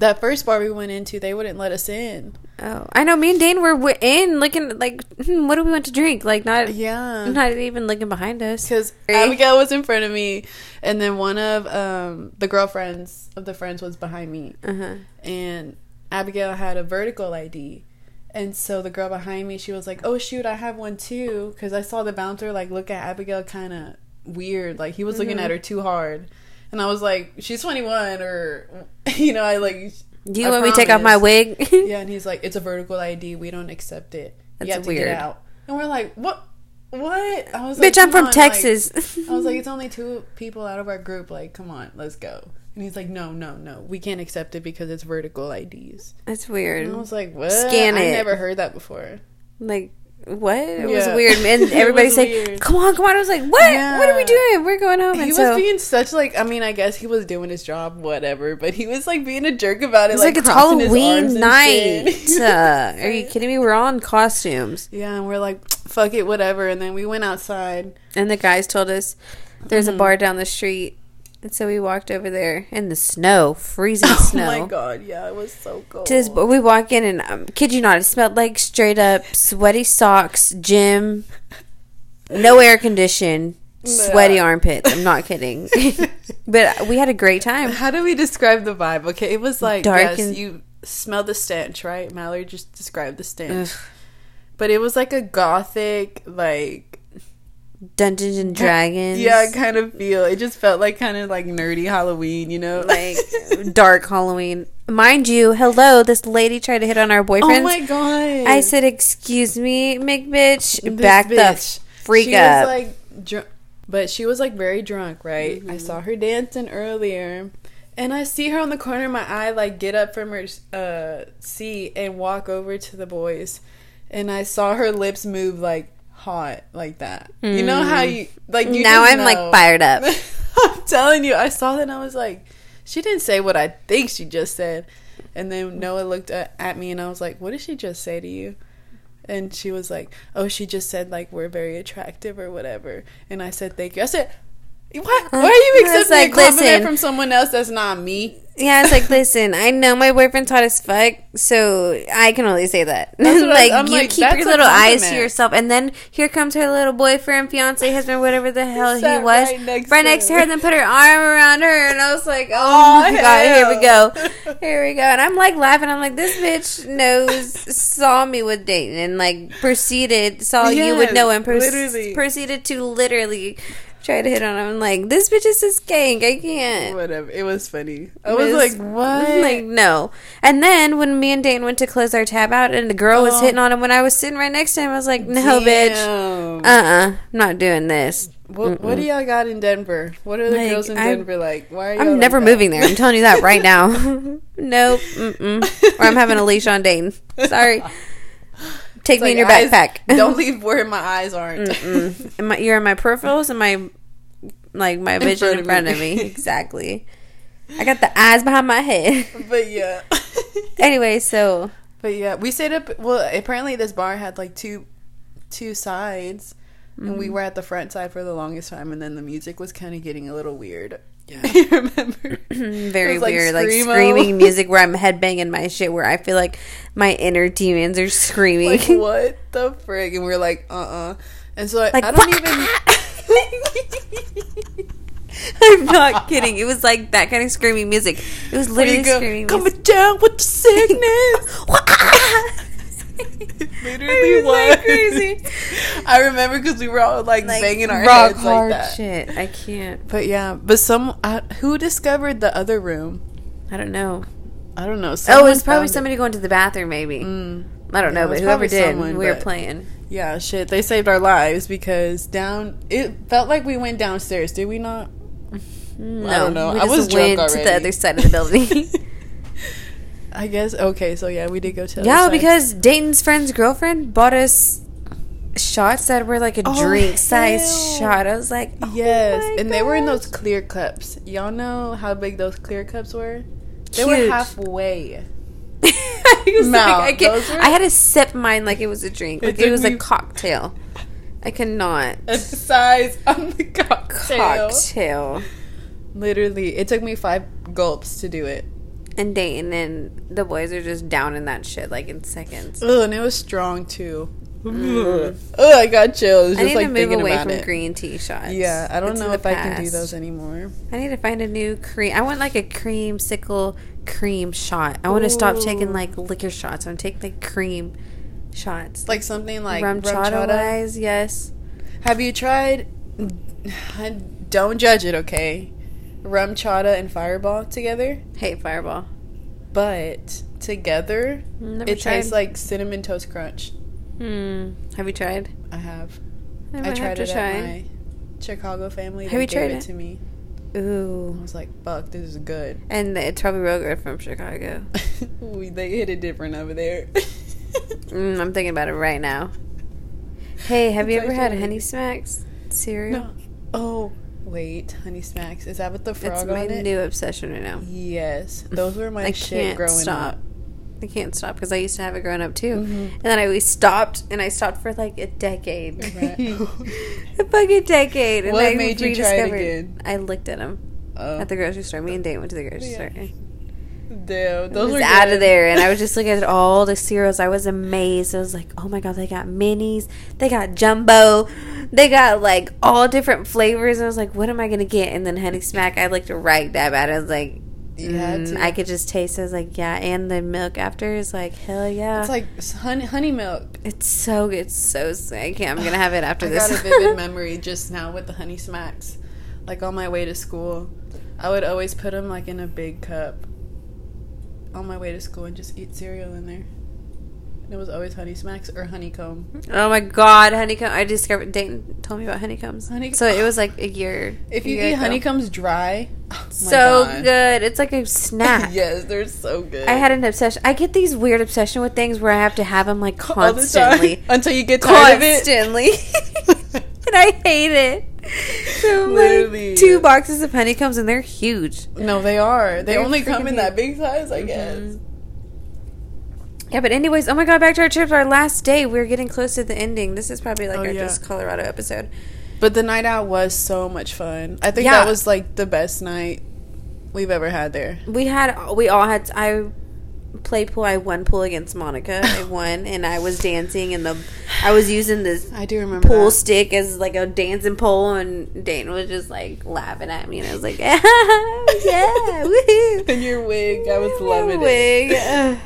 that first bar we went into, they wouldn't let us in. Oh, I know. Me and Dane were w- in looking like, hmm, what do we want to drink? Like not, Yeah. not even looking behind us. because Abigail was in front of me, and then one of um, the girlfriends of the friends was behind me, Uh-huh. and Abigail had a vertical ID, and so the girl behind me, she was like, "Oh shoot, I have one too," because I saw the bouncer like look at Abigail kind of weird, like he was looking Mhm. at her too hard, and I was like, "She's 21," or you know, I like. Do you I want me to take off my wig? Yeah, and he's like, "It's a vertical ID. We don't accept it. That's you have to weird. get out." And we're like, "What? What?" I was Bitch, like, I'm from on, Texas. Like, I was like, "It's only two people out of our group. Like, come on, let's go." And he's like, "No, no, no. We can't accept it because it's vertical IDs." That's weird. And I was like, "What? Scan I it. never heard that before." Like what? It was weird. And It everybody was said, weird. "Come on, come on!" I was like, "What? What are we doing? We're going home." He was so being such like I mean I guess he was doing his job whatever but he was like being a jerk about it it was like, it's crossing his arms Halloween night. Uh, are you kidding me? We're all in costumes. yeah and we're like fuck it whatever and then we went outside And the guys told us there's Mm-hmm. a bar down the street. And so we walked over there in the snow, freezing oh snow. Oh my god yeah it was so cold To this, but we walk in and um, kid you not, it smelled like straight up sweaty socks, gym, no air condition, sweaty Yeah. armpits. I'm not kidding. but we had a great time. How do we describe the vibe? Okay, it was like Dark yes, and- you smell the stench, right? Mallory just described the Ugh. stench, but it was like a gothic, like Dungeons and Dragons. yeah, I kind of feel. It just felt like kind of like nerdy Halloween, you know? like dark Halloween. Mind you, hello, this lady tried to hit on our boyfriend. oh my god! I said, "Excuse me, McBitch, This back the bitch. freak she up." Was like, dr- but she was like very drunk, right? Mm-hmm. I saw her dancing earlier, and I see her on the corner of my eye, like get up from her uh, seat and walk over to the boys, and I saw her lips move like hot, like that. You know how you like? You Mm. now I'm like fired up. I'm telling you, I saw that and I was like, she didn't say what I think she just said. And then Noah looked at, at me and I was like, what did she just say to you? And she was like, oh, she just said like we're very attractive or whatever. And I said, thank you. I said, what? Why are you accepting like, a compliment listen. from someone else that's not me? Yeah, it's like, listen, I know my boyfriend's hot as fuck, so I can only say that. Like, you like, keep your little eyes to yourself, and then here comes her little boyfriend, fiance, husband, whatever the hell he was, right next right to next to her. her, then put her arm around her, and I was like, oh, Oh, my god, here we go, here we go, and I'm like laughing, I'm like, this bitch knows, saw me with Dayton, and like proceeded, saw you with Yes, Noah, and proce- proceeded to literally Try to hit on him. I'm like, this bitch is a skank. I can't. Whatever. It was funny. I was, was- like, what? I'm like, no. And then when me and Dane went to close our tab out and the girl was Oh. hitting on him when I was sitting right next to him, I was like, no, bitch. Damn. Uh uh-uh, uh. i am not doing this. What, what do y'all got in Denver? What are the Like, girls in I'm- Denver like? Why I'm never moving there. I'm telling you that right now. nope. Mm-mm. Or I'm having a leash on Dane. Sorry. Take me in your eyes- backpack. don't leave where my eyes aren't. Mm-mm. And my, you're in my peripherals and my like my vision front in front of me. Exactly. I got the eyes behind my head. but yeah. anyway, so But yeah, we stayed up. Well, apparently this bar had like two, two sides, and Mm-hmm. we were at the front side for the longest time. And then the music was kind of getting a little weird. Yeah. I remember. very was, like, weird, like screaming music where I'm headbanging my shit, where I feel like my inner demons are screaming. like what the frig? And we are like, uh, uh And so I, Like, I don't even. I'm not kidding. It was like that kind of screaming music. It was literally go, screaming coming music. down with the sickness. Literally was like crazy. I remember because we were all like, Like banging our rock heads hard like that. shit. I can't. But yeah, but some uh, who discovered the other room? I don't know. I don't know. Oh, it was probably found it. somebody going to the bathroom. Maybe Mm. I don't Yeah, know, but whoever did, someone, we were playing. Yeah, shit. They saved our lives because down. It felt like we went downstairs. Did we not? No, I don't know. I just was drunk went to the other side of the building. I guess okay. So yeah, we did go to. yeah, because Dayton's friend's girlfriend bought us shots that were like a Oh, drink size shot. I was like, oh yes, and they were in those clear cups. Y'all know how big those clear cups were? They were halfway. I was Mouth. like, I, can't, were- I had to sip mine like it was a drink, It like it, took was me- a cocktail. I cannot. A size on the cocktail. Cocktail. Literally, it took me five gulps to do it. And Dayton and then the boys are just down in that shit like in seconds. Ugh, and it was strong too. Ugh, I got chills Mm. I just need like to move away from it. green tea shots. Yeah, I don't It's know if the I can do those anymore. I need to find a new cream. I want like a creamsicle cream shot. I want to stop taking like liquor shots. I want to take like cream shots. Like something like RumChata yes. Have you tried? Don't judge it, okay? RumChata and Fireball together, Hate Fireball. but together Never it tried. tastes like cinnamon toast crunch. Hmm. Have you tried? I have. I, I tried it to at my Chicago family. Have you gave tried it it? to me. Ooh. I was like, "Fuck, this is good." And it's probably real good from Chicago. they hit it different over there. Mm, I'm thinking about it right now. Hey, have you ever had Honey Smacks cereal? no. Oh, wait, Honey Smacks. Is that with the frog It's on my it? new obsession right now. Yes, those were my I shit can't growing stop. up. I can't stop because I used to have it growing up too, Mhm. and then I we stopped, and I stopped for like a decade, Right. a fucking decade. And What I made you try it rediscovered- again? I looked at them Oh, at the grocery store. Me and Dane went to the grocery Yeah. store. Damn, I those was were out of there, and I was just looking at all the cereals. I was amazed. I was like, "Oh my god, they got minis, they got jumbo, they got like all different flavors." And I was like, "What am I gonna get?" And then Honey Smack, I looked right dab at it. I was like, had mm. I could just taste. it. I was like, "Yeah," and the milk after is like, "Hell yeah!" It's like honey, honey milk. It's so good. It's so sick. Yeah, I'm gonna have it after I this. got a vivid memory just now with the honey smacks. Like on my way to school, I would always put them like in a big cup on my way to school and just eat cereal in there. And it was always honey smacks or honeycomb. oh my god, honeycomb! I discovered. Dayton told me about honeycombs. Honey- so it was like a year. If you year eat ago. honeycombs dry, oh so God. good. It's like a snack. yes, they're so good. I had an obsession. I get these weird obsession with things where I have to have them like All the time constantly, until you get tired of it. constantly, and I hate it. So Literally. like two boxes of honeycombs, and they're huge. No, they are. They They're only come in that big size, I Mhm. guess. Yeah, but anyways, oh my god, back to our trip. Our last day, we're getting close to the ending. This is probably like Oh, our yeah. just Colorado episode. But the night out was so much fun. I think Yeah. that was like the best night we've ever had there. We had, we all had. I played pool. I won pool against Monica. I won, and I was dancing, and the I was using this I do remember pool that. stick as like a dancing pole, and Dane was just like laughing at me, and I was like, yeah, woohoo. And your wig, I was loving it. Wig. Ugh.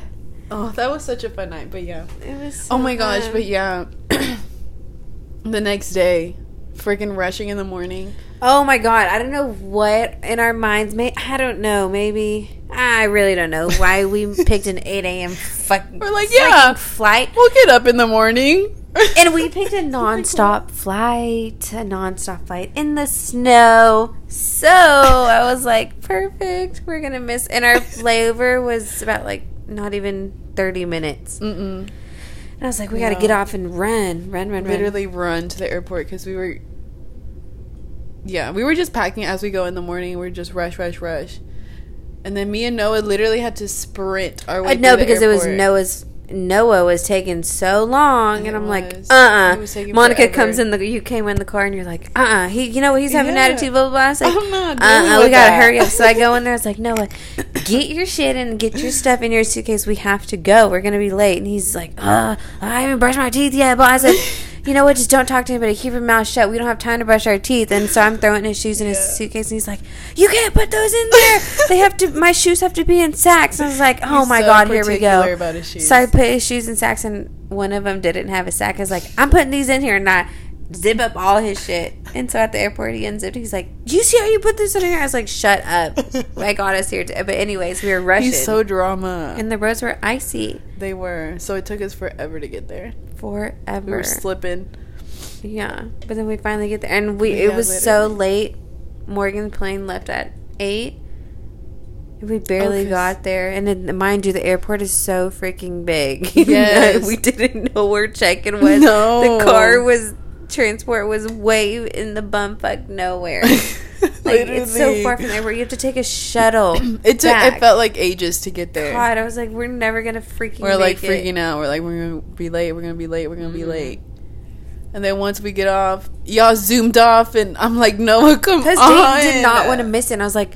Oh, that was such a fun night. But yeah. It was. Oh so my gosh, but yeah. the next day, freaking rushing in the morning. Oh my god, I don't know what in our minds. May I don't know. Maybe I really don't know why we picked an eight a.m. fucking. We're like, yeah. flight, We'll get up in the morning. and we picked a nonstop flight, a nonstop flight in the snow. So I was like, perfect. We're gonna miss, and our layover was about like not even thirty minutes. Mm-mm. And I was like, we got to No. get off and run, run, run, run. Literally run to the airport because we were. Yeah, we were just packing as we go in the morning. We are just rush, rush, rush. And then me and Noah literally had to sprint our way. I know because it was airport. Noah's Noah was taking so long, and It I'm like, was. uh, was uh Monica forever. comes in the, you came in the car, and you're like, uh, uh he, you know, he's having Yeah. an attitude, blah blah. blah. I was like, I'm not uh, uh we gotta hurry up. So I go in there. I was like, Noah, get your shit and get your stuff in your suitcase. We have to go. We're gonna be late. And he's like, uh, I haven't brushed my teeth yet. But I said. You know what? Just don't talk to anybody. Keep your mouth shut. We don't have time to brush our teeth. And so I'm throwing his shoes in his Yeah. suitcase, and he's like, "You can't put those in there. they have to. My shoes have to be in sacks." And I was like, "Oh He's my so god, here we go." particular About his shoes. So I put his shoes in sacks, and one of them didn't have a sack. I was like, I'm putting these in here, and I zip up all his shit. And so at the airport, he unzipped. He's like, "Do you see how you put this in here?" I was like, "Shut up! I got us here." To, but anyways, we were rushing, He's so drama. and the roads were icy they were. So it took us forever to get there. forever. We were slipping. yeah, but then we finally get there, and we Yeah, it was so late. Morgan's plane left at eight. We barely Oh, got there, and then mind you, the airport is so freaking big. Yes. we didn't know where check-in was. No. the car was transport was way in the bumfuck nowhere. like it's so far from there where you have to take a shuttle. It took. back. It felt like ages to get there. God, I was like, we're never gonna freaking. We're like it. freaking out. We're like, we're gonna be late. We're gonna be late. We're gonna be Mhm. late. And then once we get off, y'all zoomed off, and I'm like, Noah, come Because on. Dayton did not want to miss it. And I was like,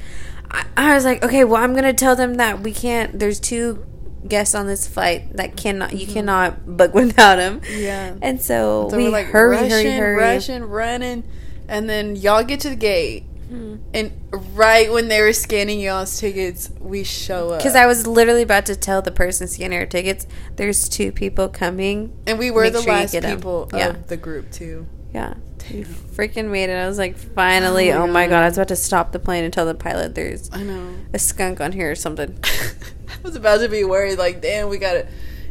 I, I was like, okay, well, I'm gonna tell them that we can't. There's two guests on this flight that cannot. You cannot book without him. Yeah. And so, So we like hurry, rushing, hurry, hurry. rushing, running, and then y'all get to the gate, Hmm. and right when they were scanning y'all's tickets, we show up. Because I was literally about to tell the person scanning our tickets, there's two people coming. and we were make the sure last people Yeah. of the group too. Yeah. We freaking made it. I was like, finally. Oh Oh my my, God. god. I was about to stop the plane and tell the pilot there's I know. a skunk on here or something. I was about to be worried, like, damn, we gotta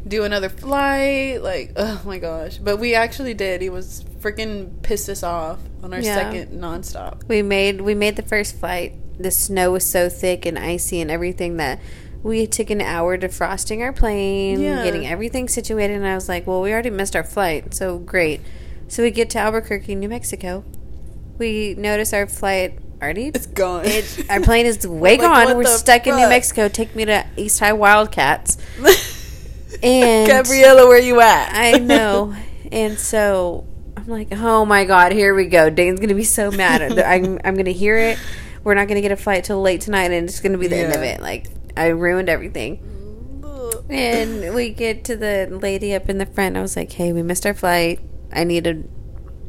do another flight. Like, oh my gosh. But we actually did. He was freaking pissed us off on our Yeah. second nonstop. We made we made the first flight. The snow was so thick and icy and everything that we took an hour defrosting our plane, Yeah. getting everything situated. And I was like, "Well, we already missed our flight, so great." So we get to Albuquerque, New Mexico. We notice our flight already. It's gone. It, our plane is way Like, gone. We're stuck in New? Mexico. Take me to East High Wildcats. And Gabriella, where you at? I know. And so I'm like, oh my god, here we go. Dane's gonna be so mad. I'm I'm gonna hear it. We're not gonna get a flight till late tonight, and it's gonna be the end of it. Like I ruined everything. And we get to the lady up in the front. I was like, hey, we missed our flight. I need a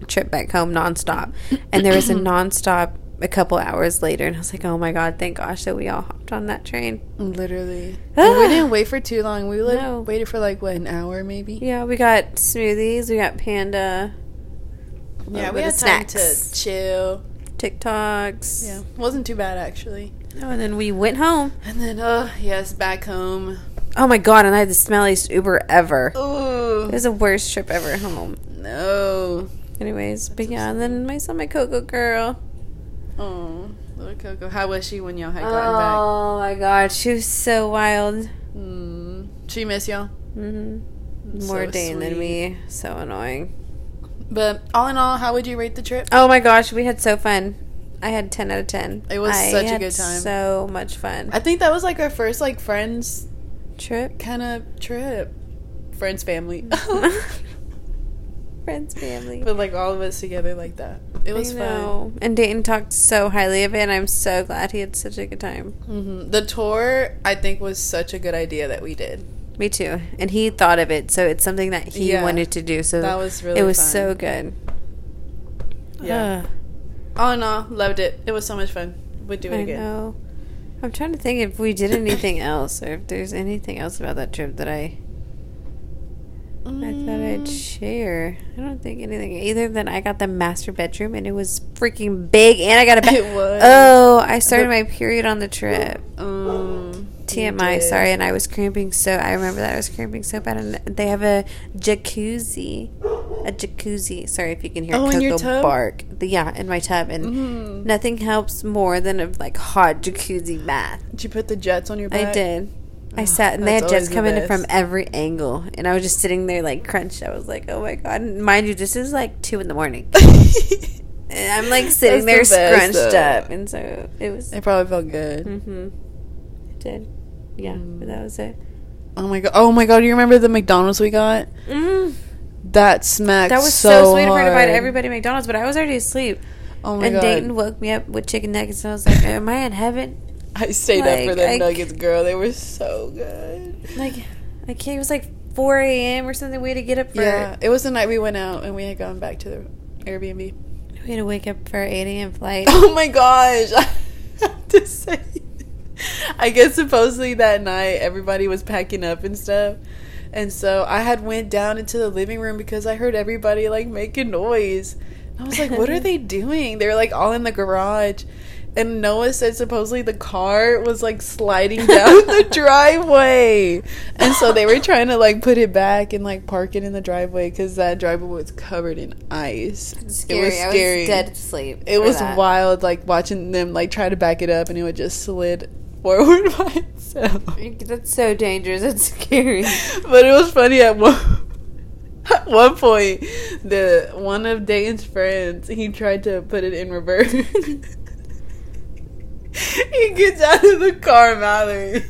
trip back home nonstop. And there was a nonstop a couple hours later, and I was like, oh my god, thank gosh that we all hopped on that train. Literally. And we didn't wait for too long. We like, No. waited for like, what, an hour maybe? Yeah, we got smoothies. We got panda. Yeah, we had of time to chill. TikToks. Yeah, wasn't too bad actually. Oh, and then we went home. And then, oh yes, back home. Oh my god, and I had the smelliest Uber ever. It was the worst trip ever home. no. Anyways, but yeah, and then I saw my Coco girl. Oh, little Coco. How was she when y'all had gotten back? Oh my god, she was so wild. Mm, she miss y'all. hmm So More Dane than me. So annoying. But all in all, how would you rate the trip? Oh my gosh, we had so fun. I had 10 out of 10. It was I such a good time. So much fun. I think that was like our first like friends Trip. kind of trip. Friends, family. Friends, family. but like all of us together like that. It was fun. And Dayton talked so highly of it, and I'm so glad he had such a good time. hmm The tour, I think, was such a good idea that we did. Me too. And he thought of it, so it's something that he Yeah. wanted to do. So That was really it was fun. so good. Yeah. Ugh, All in all, loved it. It was so much fun. We'd do it I again. know. I'm trying to think if we did anything else, or if there's anything else about that trip that I I thought I'd share. I don't think anything either than I got the master bedroom and it was freaking big and I got a bed. It was. Oh, I started my period on the trip. Um, TMI, sorry, and I was cramping so I remember that I was cramping so bad and they have a jacuzzi. A jacuzzi. Sorry if you can hear Oh, Coco in your tub? bark. The, yeah, in my tub and Mhm. nothing helps more than a like hot jacuzzi bath. Did you put the jets on your back? I did. I sat and they had that's jets coming in from every angle, and I was just sitting there like crunched. I was like, "Oh my god!" And mind you, this is like two in the morning, and I'm like sitting there the best, scrunched though. up, and so it was. it probably felt good. Mm-hmm. It did. Yeah, but that was it. Oh my god! Oh my god! You remember the McDonald's we got? Mm. That smacked. That was so, so, sweet of her to hard. everybody McDonald's, but I was already asleep. Oh my and god! And Dayton woke me up with chicken nuggets, and I was like, "Am I in heaven?" I stayed up for like, them I- nuggets, girl. They were so good. Like, I can't. It was like 4 a.m. or something. We had to get up for. Yeah, it was the night we went out and we had gone back to the Airbnb. We had to wake up for our 8 a.m. flight. Oh my gosh! I have to say, I guess supposedly that night everybody was packing up and stuff, and so I had went down into the living room because I heard everybody like making noise. I was like, "What are they doing?" They were like all in the garage. And Noah said supposedly the car was like sliding down the driveway. And so they were trying to like put it back and like park it in the driveway because that driveway was covered in ice. scary. It was I scary. was dead asleep. It was that. wild, like watching them like try to back it up, and it would just slid forward by itself. That's so dangerous. That's scary. But it was funny at one at one point. The one of Dayton's friends he tried to put it in reverse. he gets out of the car, Mallory.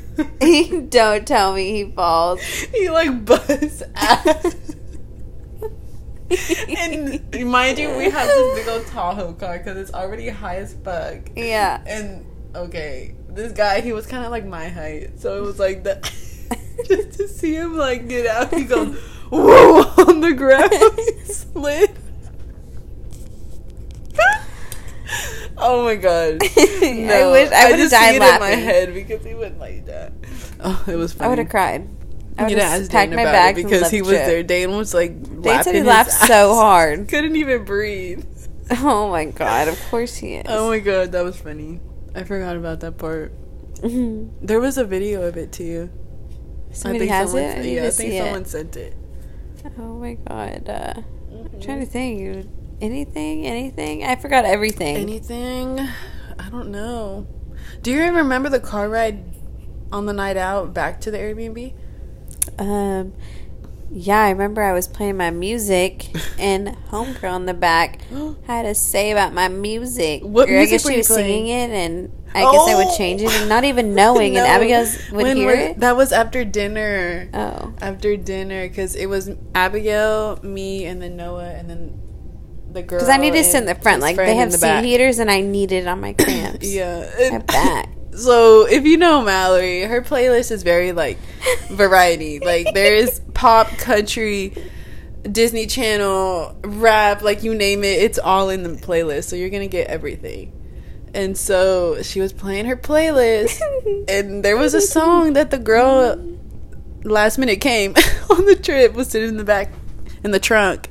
Don't tell me he falls. he like busts ass. and mind you, we have this big old Tahoe car because it's already high as fuck. Yeah. And okay, this guy, he was kind of like my height, so it was like that. just to see him like get out, he goes whoa on the ground, he slid. Oh my god! I wish I would have just died see in my laughing. head because he went like that. Oh, it was funny. I would have cried. I would You'd have ask packed Dane my about bags because he was trip. there. Dane was like Dane laughing said he his laughed so hard. Couldn't even breathe. Oh my god! Of course he is. Oh my god, that was funny. I forgot about that part. Mhm. There was a video of it too. Somebody has someone, it. I Yeah, to I think someone it. sent it. Oh my god! Uh, I'm trying to think. Anything? Anything? I forgot everything. Anything? I don't know. Do you remember the car ride on the night out back to the Airbnb? Um, yeah, I remember I was playing my music and homegirl in the back had to say about my music. What Or I music guess were she you was singing it, and I guess I would Oh! change it, and not even knowing. No. And Abigail's would When hear it. That was after dinner. Oh, After dinner, because it was Abigail, me, and then Noah, and then the girl. because I needed to sit in the front. Like they have the seat back. heaters, and I needed on my cramps. Yeah. my back. So if you know Mallory, her playlist is very like variety. like there is pop, country, Disney Channel, rap, like you name it, it's all in the playlist. So you're gonna get everything. And so she was playing her playlist, and there was a song that the girl last minute came on the trip was sitting in the back in the trunk.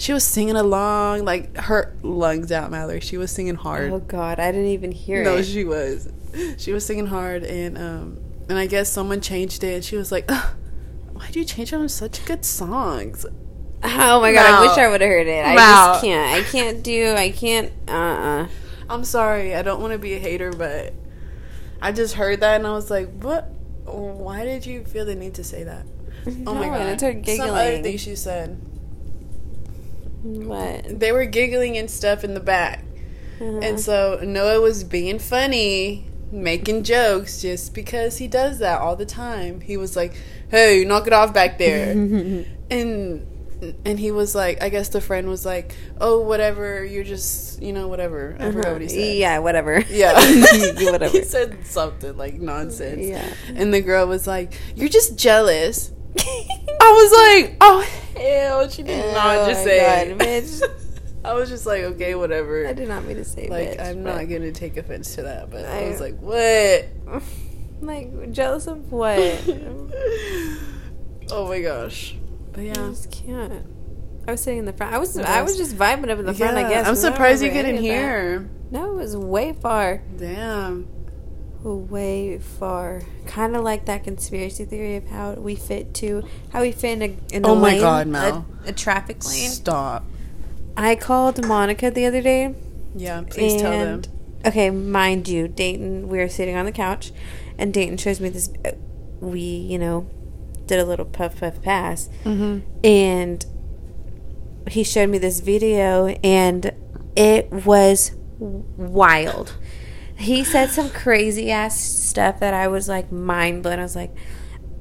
She was singing along, like her lungs out, Mallory. She was singing hard. Oh God, I didn't even hear No, it. No, she was. She was singing hard, and um, and I guess someone changed it. And she was like, "Why'd you change it on such good songs?" Oh my God, I wish I would have heard it. I just can't. I can't do. I can't. Uh. uh I'm sorry, I don't want to be a hater, but I just heard that and I was like, "What? Why did you feel the need to say that?" Oh my No, god! and I started Some other giggling. things she said. What? They were giggling and stuff in the back, Uh-huh. and so Noah was being funny, making jokes, just because he does that all the time. He was like, "Hey, knock it off back there." and and he was like, I guess the friend was like, "Oh, whatever. You're just, you know, whatever." I forgot what he said. Yeah, whatever. Yeah, whatever. he said something like nonsense. Yeah. And the girl was like, "You're just jealous." I was like, "Oh hell!" She did not Oh just my say, God, bitch. I was just like, "Okay, whatever." I did not mean to say like, bitch, I'm not gonna take offense to that, but I, I- was like, "What?" Like jealous of what? oh my gosh. But yeah, I Yeah. just can't. I was sitting in the front. I was I was just vibing up in the front. I Yeah, guess I'm surprised you couldn't of that. hear. No, it was way far. Damn. Way far. Kind of like that conspiracy theory of how we fit to how we fit in a, in a Oh my lane, God, a- Mel. a, traffic lane. Stop. I called Monica the other day. Yeah, please tell them. and- Okay, mind you, Dayton. We were sitting on the couch, and Dayton shows me this. uh, We, you know, did a little puff puff pass, Mm-hmm. and he showed me this video, and it was wild. He said some crazy ass stuff that I was like mind blown. I was like,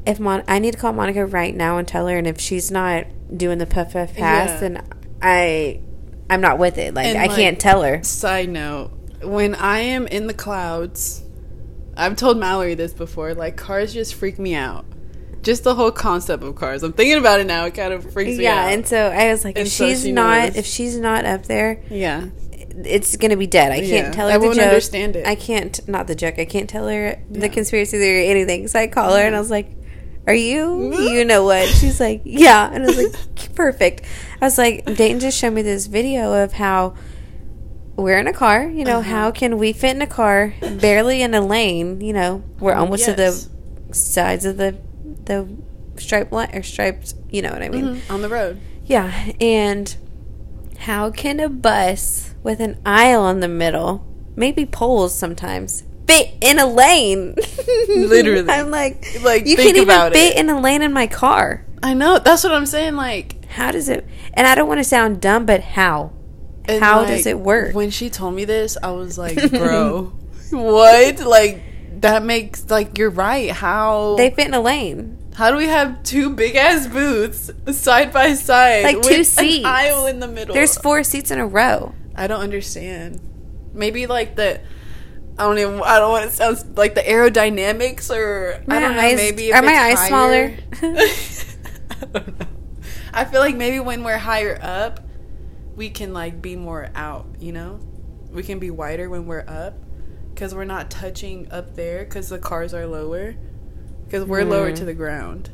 if Mon, I need to call Monica right now and tell her, and if she's not doing the puff puff pass, Yeah. then I, I'm not with it. Like And, I like, can't tell her. Side note: When I am in the clouds, I've told Mallory this before. Like cars just freak me out. Just the whole concept of cars. I'm thinking about it now. It kind of freaks me Yeah, out. Yeah, and so I was like, And if so she's she not, knows. if she's not up there, yeah, it's gonna be dead. I can't Yeah, tell her I the won't joke. understand it. I can't, not the joke. I can't tell her the Yeah. conspiracy theory or anything. So I call her and I was like, "Are you? You know what?" She's like, "Yeah," and I was like, "Perfect." I was like, Dayton just showed me this video of how we're in a car. You know, Uh-huh. how can we fit in a car, barely in a lane? You know, we're almost to the sides of the the striped line or striped. You know what I mean? Mhm, on the road. Yeah, and how can a bus with an aisle in the middle, maybe poles sometimes, fit in a lane? Literally. I'm like, Like, you think can't even fit it. in a lane in my car. I know. That's what I'm saying. Like, How does it? And I don't want to sound dumb, but how? How like, does it work? When she told me this, I was like, bro, what? Like, that makes like you're right. How They fit in a lane. How do we have two big ass booths side by side, Like two with seats. an aisle in the middle? There's four seats in a row. I don't understand. Maybe like the. I don't even. I don't want to sound like the aerodynamics, or My I don't know. eyes- maybe are my eyes higher- smaller? I don't know. I feel like maybe when we're higher up, we can like be more out. You know, we can be wider when we're up because we're not touching up there because the cars are lower because we're lower Hmm. to the ground.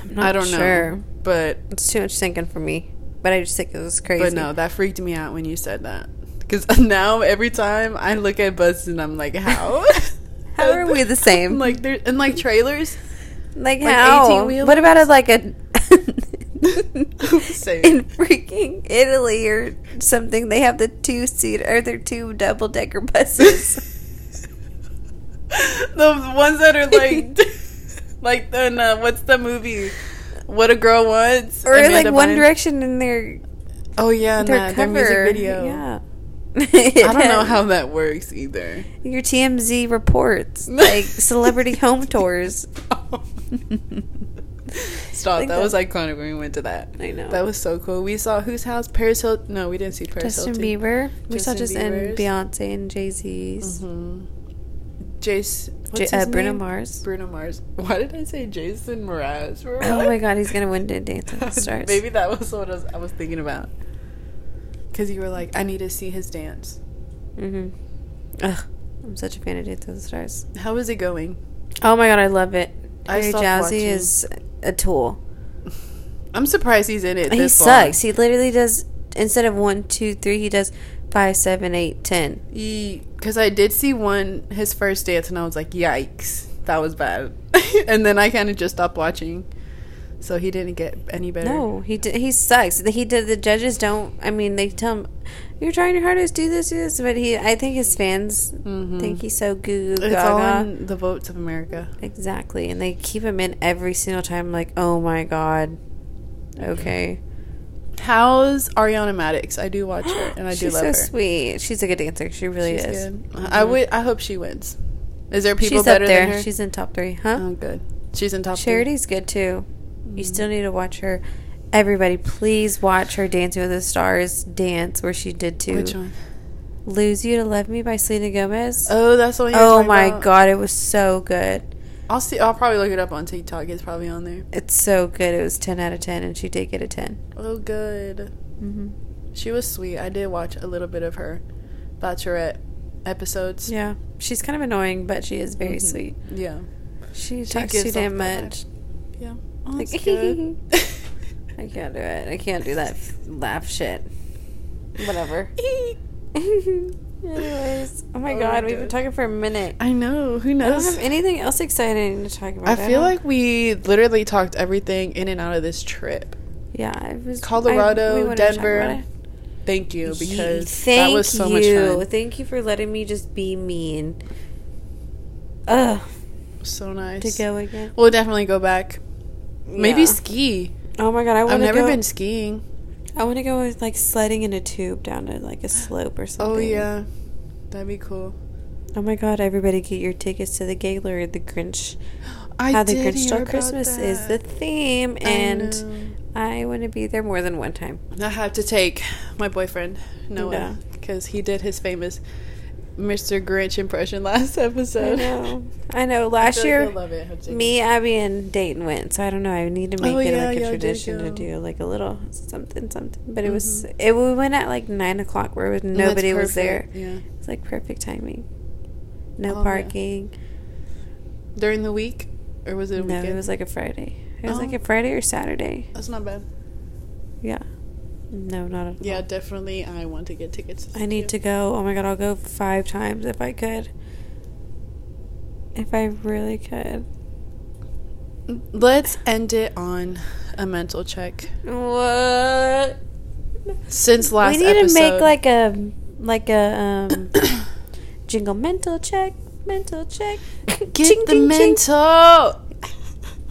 I'm not I don't sure. know, but It's too much thinking for me. But I just think it was crazy. but no, that freaked me out when you said that because now every time I look at buses and I'm like, how? How are we the same? like there and like trailers. Like, Like how? What about a, like a in freaking Italy or something? They have the two seat or their two double decker buses. the ones that are like, like then uh, what's the movie? What a girl wants, or Amanda like One Bynes. Direction in their Oh yeah, their that, cover their music video. Yeah. I don't know how that works either. your TMZ reports like celebrity home tours. Stop! think That was iconic when we went to that. I know. That was so cool. We saw whose house? Paris Hilton. No, we didn't see Paris Justin Hilton. Bieber. We saw Justin just in Beyonce and Jay Z's. Mm-hmm. Jace. J- uh, Bruno name? Mars. Bruno Mars. Why did I say Jason Mraz? Oh my god, he's gonna win Dance with the Stars. Maybe that was what I was, I was thinking about. Because you were like, I need to see his dance. Mm-hmm. Ugh, I'm such a fan of Dance with the Stars. How is it going? Oh my god, I love it. I Harry Jowsey watching. is a tool. I'm surprised he's in it. He sucks. He literally does instead of one, two, three, he does five, seven, eight, ten. Because I did see one, his first dance, and I was like, yikes. That was bad. and then I kind of just stopped watching. So he didn't get any better. No, he d- he sucks. He did. The judges don't. I mean, they tell him, "You're trying your hardest. Do this, do this." But he, I think his fans Mhm. think he's so goo goo It's all in the votes of America. Exactly, and they keep him in every single time. Like, oh my god. Okay. How's Ariana Madix? I do watch her, and I do love her. She's love so her. sweet. She's a good dancer. She really She's is. good. Mhm. I would. I hope she wins. Is there people She's better up there. than her? She's in top three, huh? oh, good. She's in top. three? Charity's good too. You Mm. still need to watch her. Everybody, please watch her Dancing with the Stars dance where she did to Which one? "Lose You to Love Me" by Selena Gomez. Oh, that's the one. you were oh my about? god, it was so good. I'll see. I'll probably look it up on TikTok. It's probably on there. It's so good. It was ten out of ten, and she did get a ten. Oh, good. Mm-hmm. She was sweet. I did watch a little bit of her Bachelorette episodes. Yeah, she's kind of annoying, but she is very Mhm. sweet. Yeah. She, She talks too damn much. Yeah. Oh, Like. I can't do it. I can't do that laugh shit. Whatever. Anyways, oh my Oh god, my we've been talking for a minute. I know. Who I don't knows? have anything else exciting to talk about. I feel like we literally talked everything in and out of this trip. yeah, it was Colorado, I- we wanted to talk Denver. Thank you Ye- because Thank that was so much fun. Thank you for letting me just be mean. Ugh, So nice. to go again. We'll definitely go back. Maybe ski. Oh my god, I want I've to never go. been skiing. I want to go with like sledding in a tube down to like a slope or oh, something. Oh yeah, that'd be cool. Oh my god, everybody get your tickets to the Gaylord, the Grinch. I How the did Grinch Stole Christmas is the theme, and know. I, want to be there more than one time. I have to take my boyfriend Noah because he did his famous Mr. Grinch impression last I episode. know. I know. Last like year, it. I have to take me, Abby, and Dayton went. So I don't know. I need to make Oh, it yeah, like a y'all tradition to do like a little something, something. But it was Mhm. it. We went at like nine o'clock where nobody was there. Yeah. It's like perfect timing. No Oh, yeah. parking. During the week, or was it a No, weekend? it was like a Friday. It was Oh. like a Friday or Saturday. That's not bad. Yeah. No, not at Yeah, all. definitely. I want to get tickets. I need to go. Oh my god, I'll go five times if I could. If I really could. Let's end it on a mental check. What? Since last we need episode, to make like a like a um jingle mental check, mental check. get Ching, the ching, ching.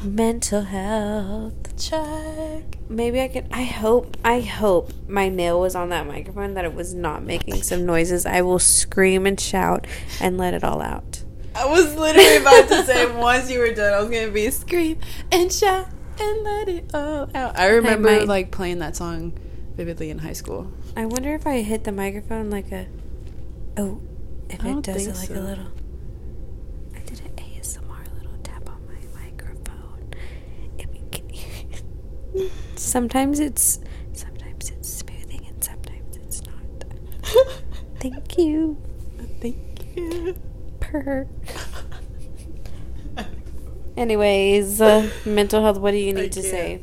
Mental health. check. Maybe I could. I hope. I hope my nail was on that microphone that it was not making some noises. I will scream and shout and let it all out. I was literally about to say once you were done, I was gonna be scream and shout and let it all out. I remember might. like playing that song vividly in high school. I wonder if I hit the microphone like a. Oh, if it does it like so. a little. I did an ASMR little tap on my microphone. If you can hear it. Sometimes it's sometimes it's smoothing and sometimes it's not. Thank you. Thank you. Per. Anyways, uh, mental health. What do you need I to can't. say?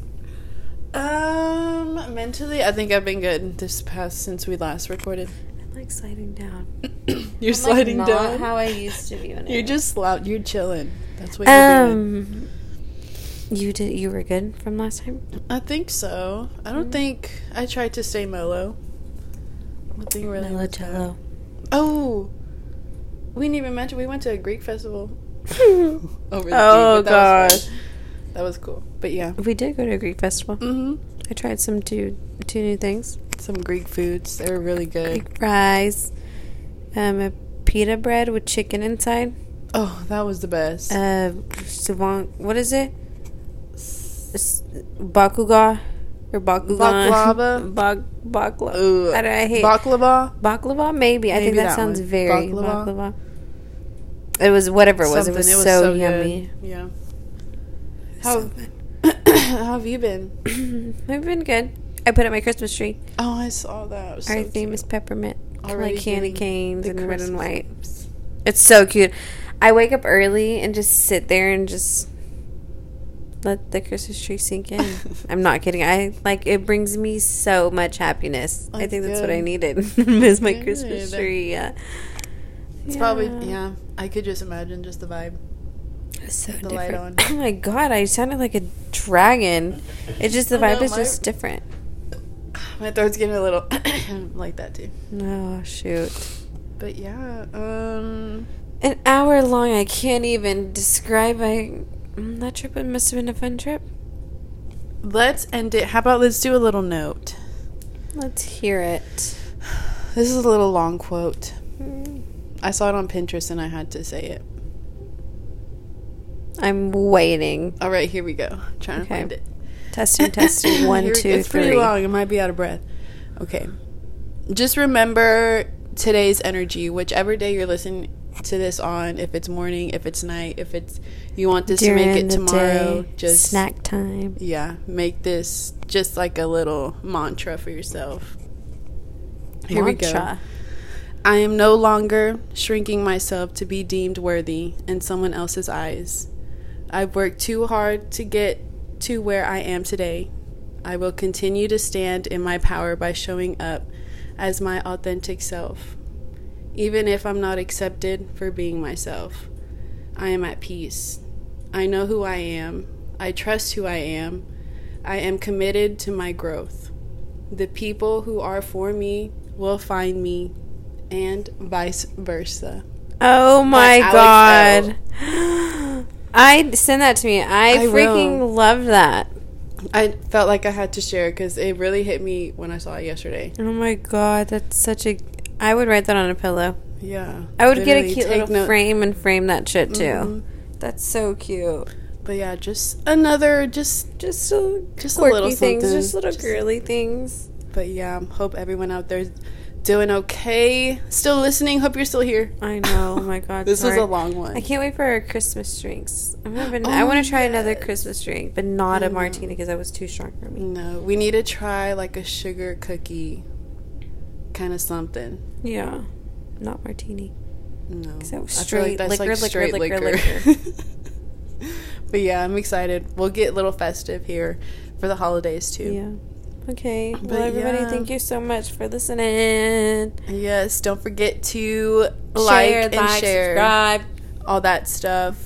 Um, mentally, I think I've been good this past since we last recorded. I'm like sliding down. You're I'm, like, sliding not down. How I used to be when You're just slouch. You're chilling. That's what you're doing. You did. You were good from last time. I think so. I don't Mm. think I tried to stay mellow. Nothing really. Mellow. Jello. Oh, we didn't even mention we went to a Greek festival over the Oh, week, but that was gosh. that was cool. But yeah, we did go to a Greek festival. hmm I tried some two two new things: some Greek foods. They were really good. Greek fries, um, a pita bread with chicken inside. Oh, that was the best. Uh, savant. What is it? Bakuga or bakugan? Baklava? Bak baklava. I, don't, I hate baklava. baklava. Maybe I think that, that sounds one. very Baklava? baklava. It was whatever it was. Something. It was, so, yummy. Good. Yeah. How, how have you been? I've been good. I put up my Christmas tree. Oh, I saw that. It was Our so theme is peppermint, like candy canes and red and white. It's so cute. I wake up early and just sit there and just let the Christmas tree sink in. I'm not kidding. I like it brings me so much happiness. I think that's what I needed. is my Christmas tree. Yeah. It's probably yeah. I could just imagine just the vibe. It's so the different. Oh my god, I sounded like a dragon. It's just the vibe know, is my- just different. My throat's getting a little like that too. Oh shoot. But yeah, um, An hour long. I can't even describe. I that trip must have been a fun trip. let's end it. How about let's do a little note. Let's hear it. This is a little long quote. Mm. I saw it on Pinterest and I had to say it. I'm waiting. All right, here we go. trying Okay. to find it. Testing, testing. One, Here two, go. It's pretty long. It might be out of breath. Okay. Just remember today's energy, whichever day you're listening to this on. If it's morning, if it's night, if it's you want this to make it tomorrow, day, just snack time. yeah, make this just like a little mantra for yourself. Here we go. I am no longer shrinking myself to be deemed worthy in someone else's eyes. I've worked too hard to get to where I am today. I will continue to stand in my power by showing up as my authentic self. Even if I'm not accepted for being myself, I am at peace. I know who I am. I trust who I am. I am committed to my growth. The people who are for me will find me, and vice versa. Oh my god. I send that to me. I, I freaking will. love that. I felt like I had to share because it really hit me when I saw it yesterday. Oh my god, that's such a I would write that on a pillow. Yeah. I would get a cute little note- frame and frame that shit too. Mhm. That's so cute. But yeah, just another, just, Just a Just a little things, something. just little Just- girly things. but yeah, hope everyone out there's doing okay. Still listening. Hope you're still here. I know. Oh my god. This was a long one. I can't wait for our Christmas drinks. I'm having, I Oh, want to try another. Christmas drink, but not a Mhm. martini because that was too strong for me. No, we need to try like a sugar cookie kind of something. Yeah, not martini. No. that was I feel straight liquor, liquor, liquor, but yeah, I'm excited. We'll get a little festive here for the holidays too. Yeah. Okay. But well, everybody, yeah. thank you so much for listening. Yes, don't forget to like share, and like, share subscribe. all that stuff.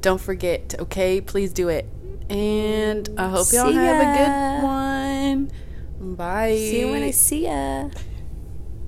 Don't forget, okay? Please do it. And I hope y'all have a good one. Bye. See you when I see ya.